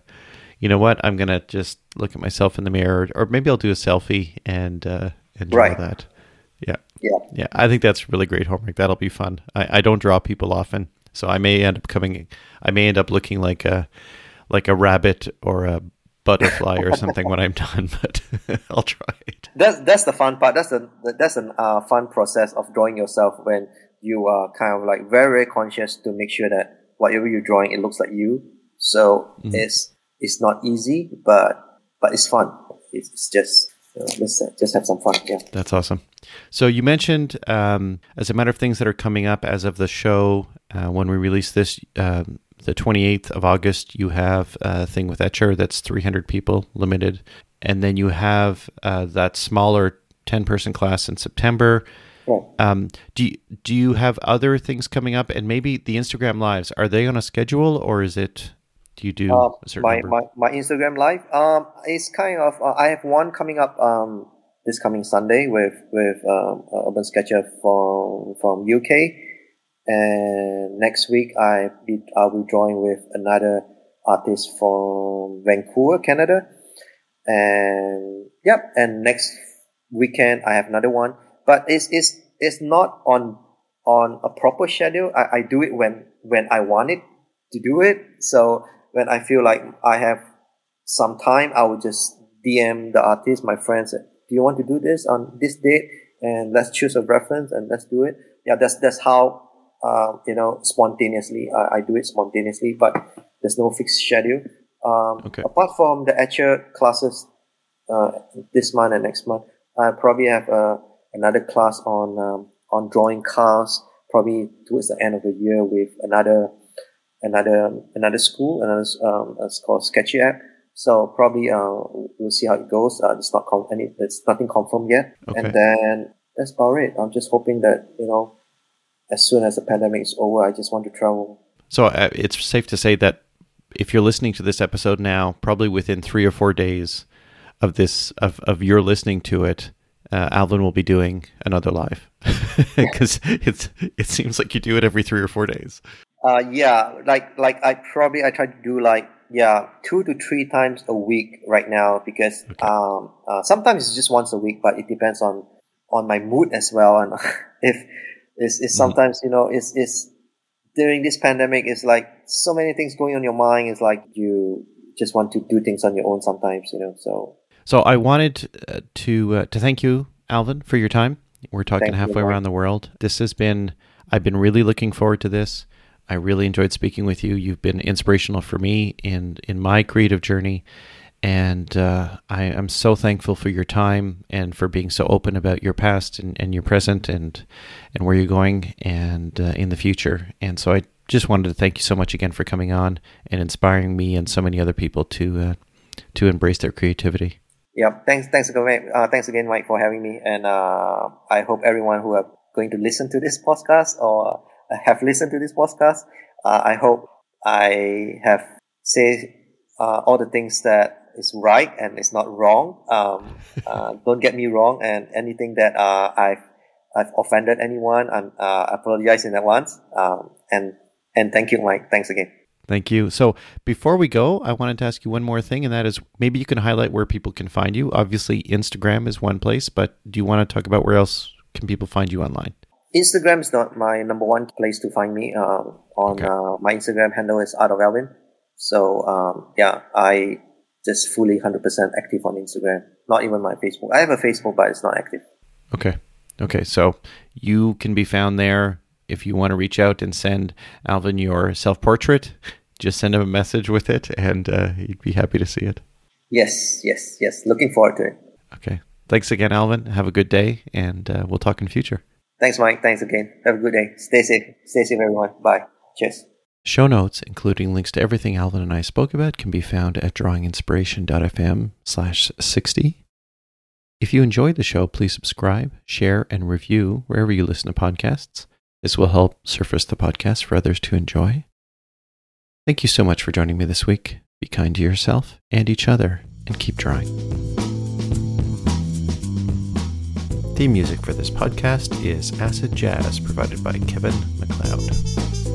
you know what? I'm going to just look at myself in the mirror, or maybe I'll do a selfie and uh, and draw right. that. Yeah, yeah, yeah. I think that's really great homework. That'll be fun. I, I don't draw people often, so I may end up coming. I may end up looking like a like a rabbit or a butterfly or something when I'm done, but I'll try it. That's that's the fun part. That's the that's a uh, fun process of drawing yourself when you are kind of like very, very conscious to make sure that whatever you're drawing, it looks like you. So mm-hmm. it's it's not easy, but but it's fun. It's just you know, let's just have some fun. Yeah, that's awesome. So you mentioned, um, as a matter of things that are coming up as of the show uh, when we release this, um, the 28th of August, you have a thing with Etchr that's 300 people limited, and then you have uh, that smaller 10 person class in September. Um, do you, do you have other things coming up, and maybe the Instagram lives are they on a schedule, or is it? Do you do uh, my, my, my Instagram live? Um, it's kind of uh, I have one coming up um this coming Sunday with with um, Urban Sketcher from from UK, and next week I be I'll be drawing with another artist from Vancouver, Canada, and yep, and next weekend I have another one but it's it's it's not on on a proper schedule. I, I do it when when I want it to do it. So when I feel like I have some time, I will just DM the artist, my friends. Do you want to do this on this date? And let's choose a reference and let's do it. Yeah, that's that's how uh, you know spontaneously I, I do it spontaneously, but there's no fixed schedule. Um, okay. Apart from the actual classes uh, this month and next month, I probably have a another class on um, on drawing cars probably towards the end of the year with another another another school another um, it's called Sketchy App. So probably uh, we'll see how it goes. Uh, it's not com- any it's nothing confirmed yet, okay. and then that's about it. I'm just hoping that you know, as soon as the pandemic is over, I just want to travel. So uh, it's safe to say that if you're listening to this episode now, probably within three or four days of this of of your listening to it, uh, Alvin will be doing another live because it's it seems like you do it every three or four days. Uh, yeah, like like I probably I try to do like yeah two to three times a week right now because okay. um uh, sometimes it's just once a week, but it depends on on my mood as well and if it's, it's mm-hmm. sometimes you know it's it's during this pandemic it's like so many things going on your mind it's like you just want to do things on your own sometimes you know so so I wanted uh, to uh, to thank you, Alvin, for your time. We're talking thank halfway you, around the world. This has been I've been really looking forward to this. I really enjoyed speaking with you. You've been inspirational for me in in my creative journey, and uh, I am so thankful for your time and for being so open about your past and, and your present and and where you're going and uh, in the future. And so I just wanted to thank you so much again for coming on and inspiring me and so many other people to uh, to embrace their creativity. Yep. Thanks. Thanks again. Uh, thanks again, Mike, for having me. And uh, I hope everyone who are going to listen to this podcast or have listened to this podcast, uh, I hope I have said uh, all the things that is right and is not wrong. Um, uh, don't get me wrong. And anything that uh, I've I've offended anyone, and I apologize in advance. Um, and and thank you, Mike. Thanks again. Thank you. So before we go, I wanted to ask you one more thing, and that is maybe you can highlight where people can find you. Obviously, Instagram is one place, but do you want to talk about where else can people find you online? Instagram is not my number one place to find me. Uh, on okay. uh, my Instagram handle is Art of Alvin. So um, yeah, I just fully hundred percent active on Instagram. Not even my Facebook. I have a Facebook, but it's not active. Okay. Okay. So you can be found there if you want to reach out and send Alvin your self portrait. Just send him a message with it, and uh, he'd be happy to see it. Yes. Yes. Yes. Looking forward to it. Okay. Thanks again, Alvin. Have a good day, and uh, we'll talk in future. Thanks, Mike. Thanks again. Have a good day. Stay safe. Stay safe, everyone. Bye. Cheers. Show notes, including links to everything Alvin and I spoke about, can be found at drawinginspiration.fm slash 60. If you enjoyed the show, please subscribe, share, and review wherever you listen to podcasts. This will help surface the podcast for others to enjoy. Thank you so much for joining me this week. Be kind to yourself and each other, and keep drawing. Theme music for this podcast is Acid Jazz, provided by Kevin MacLeod.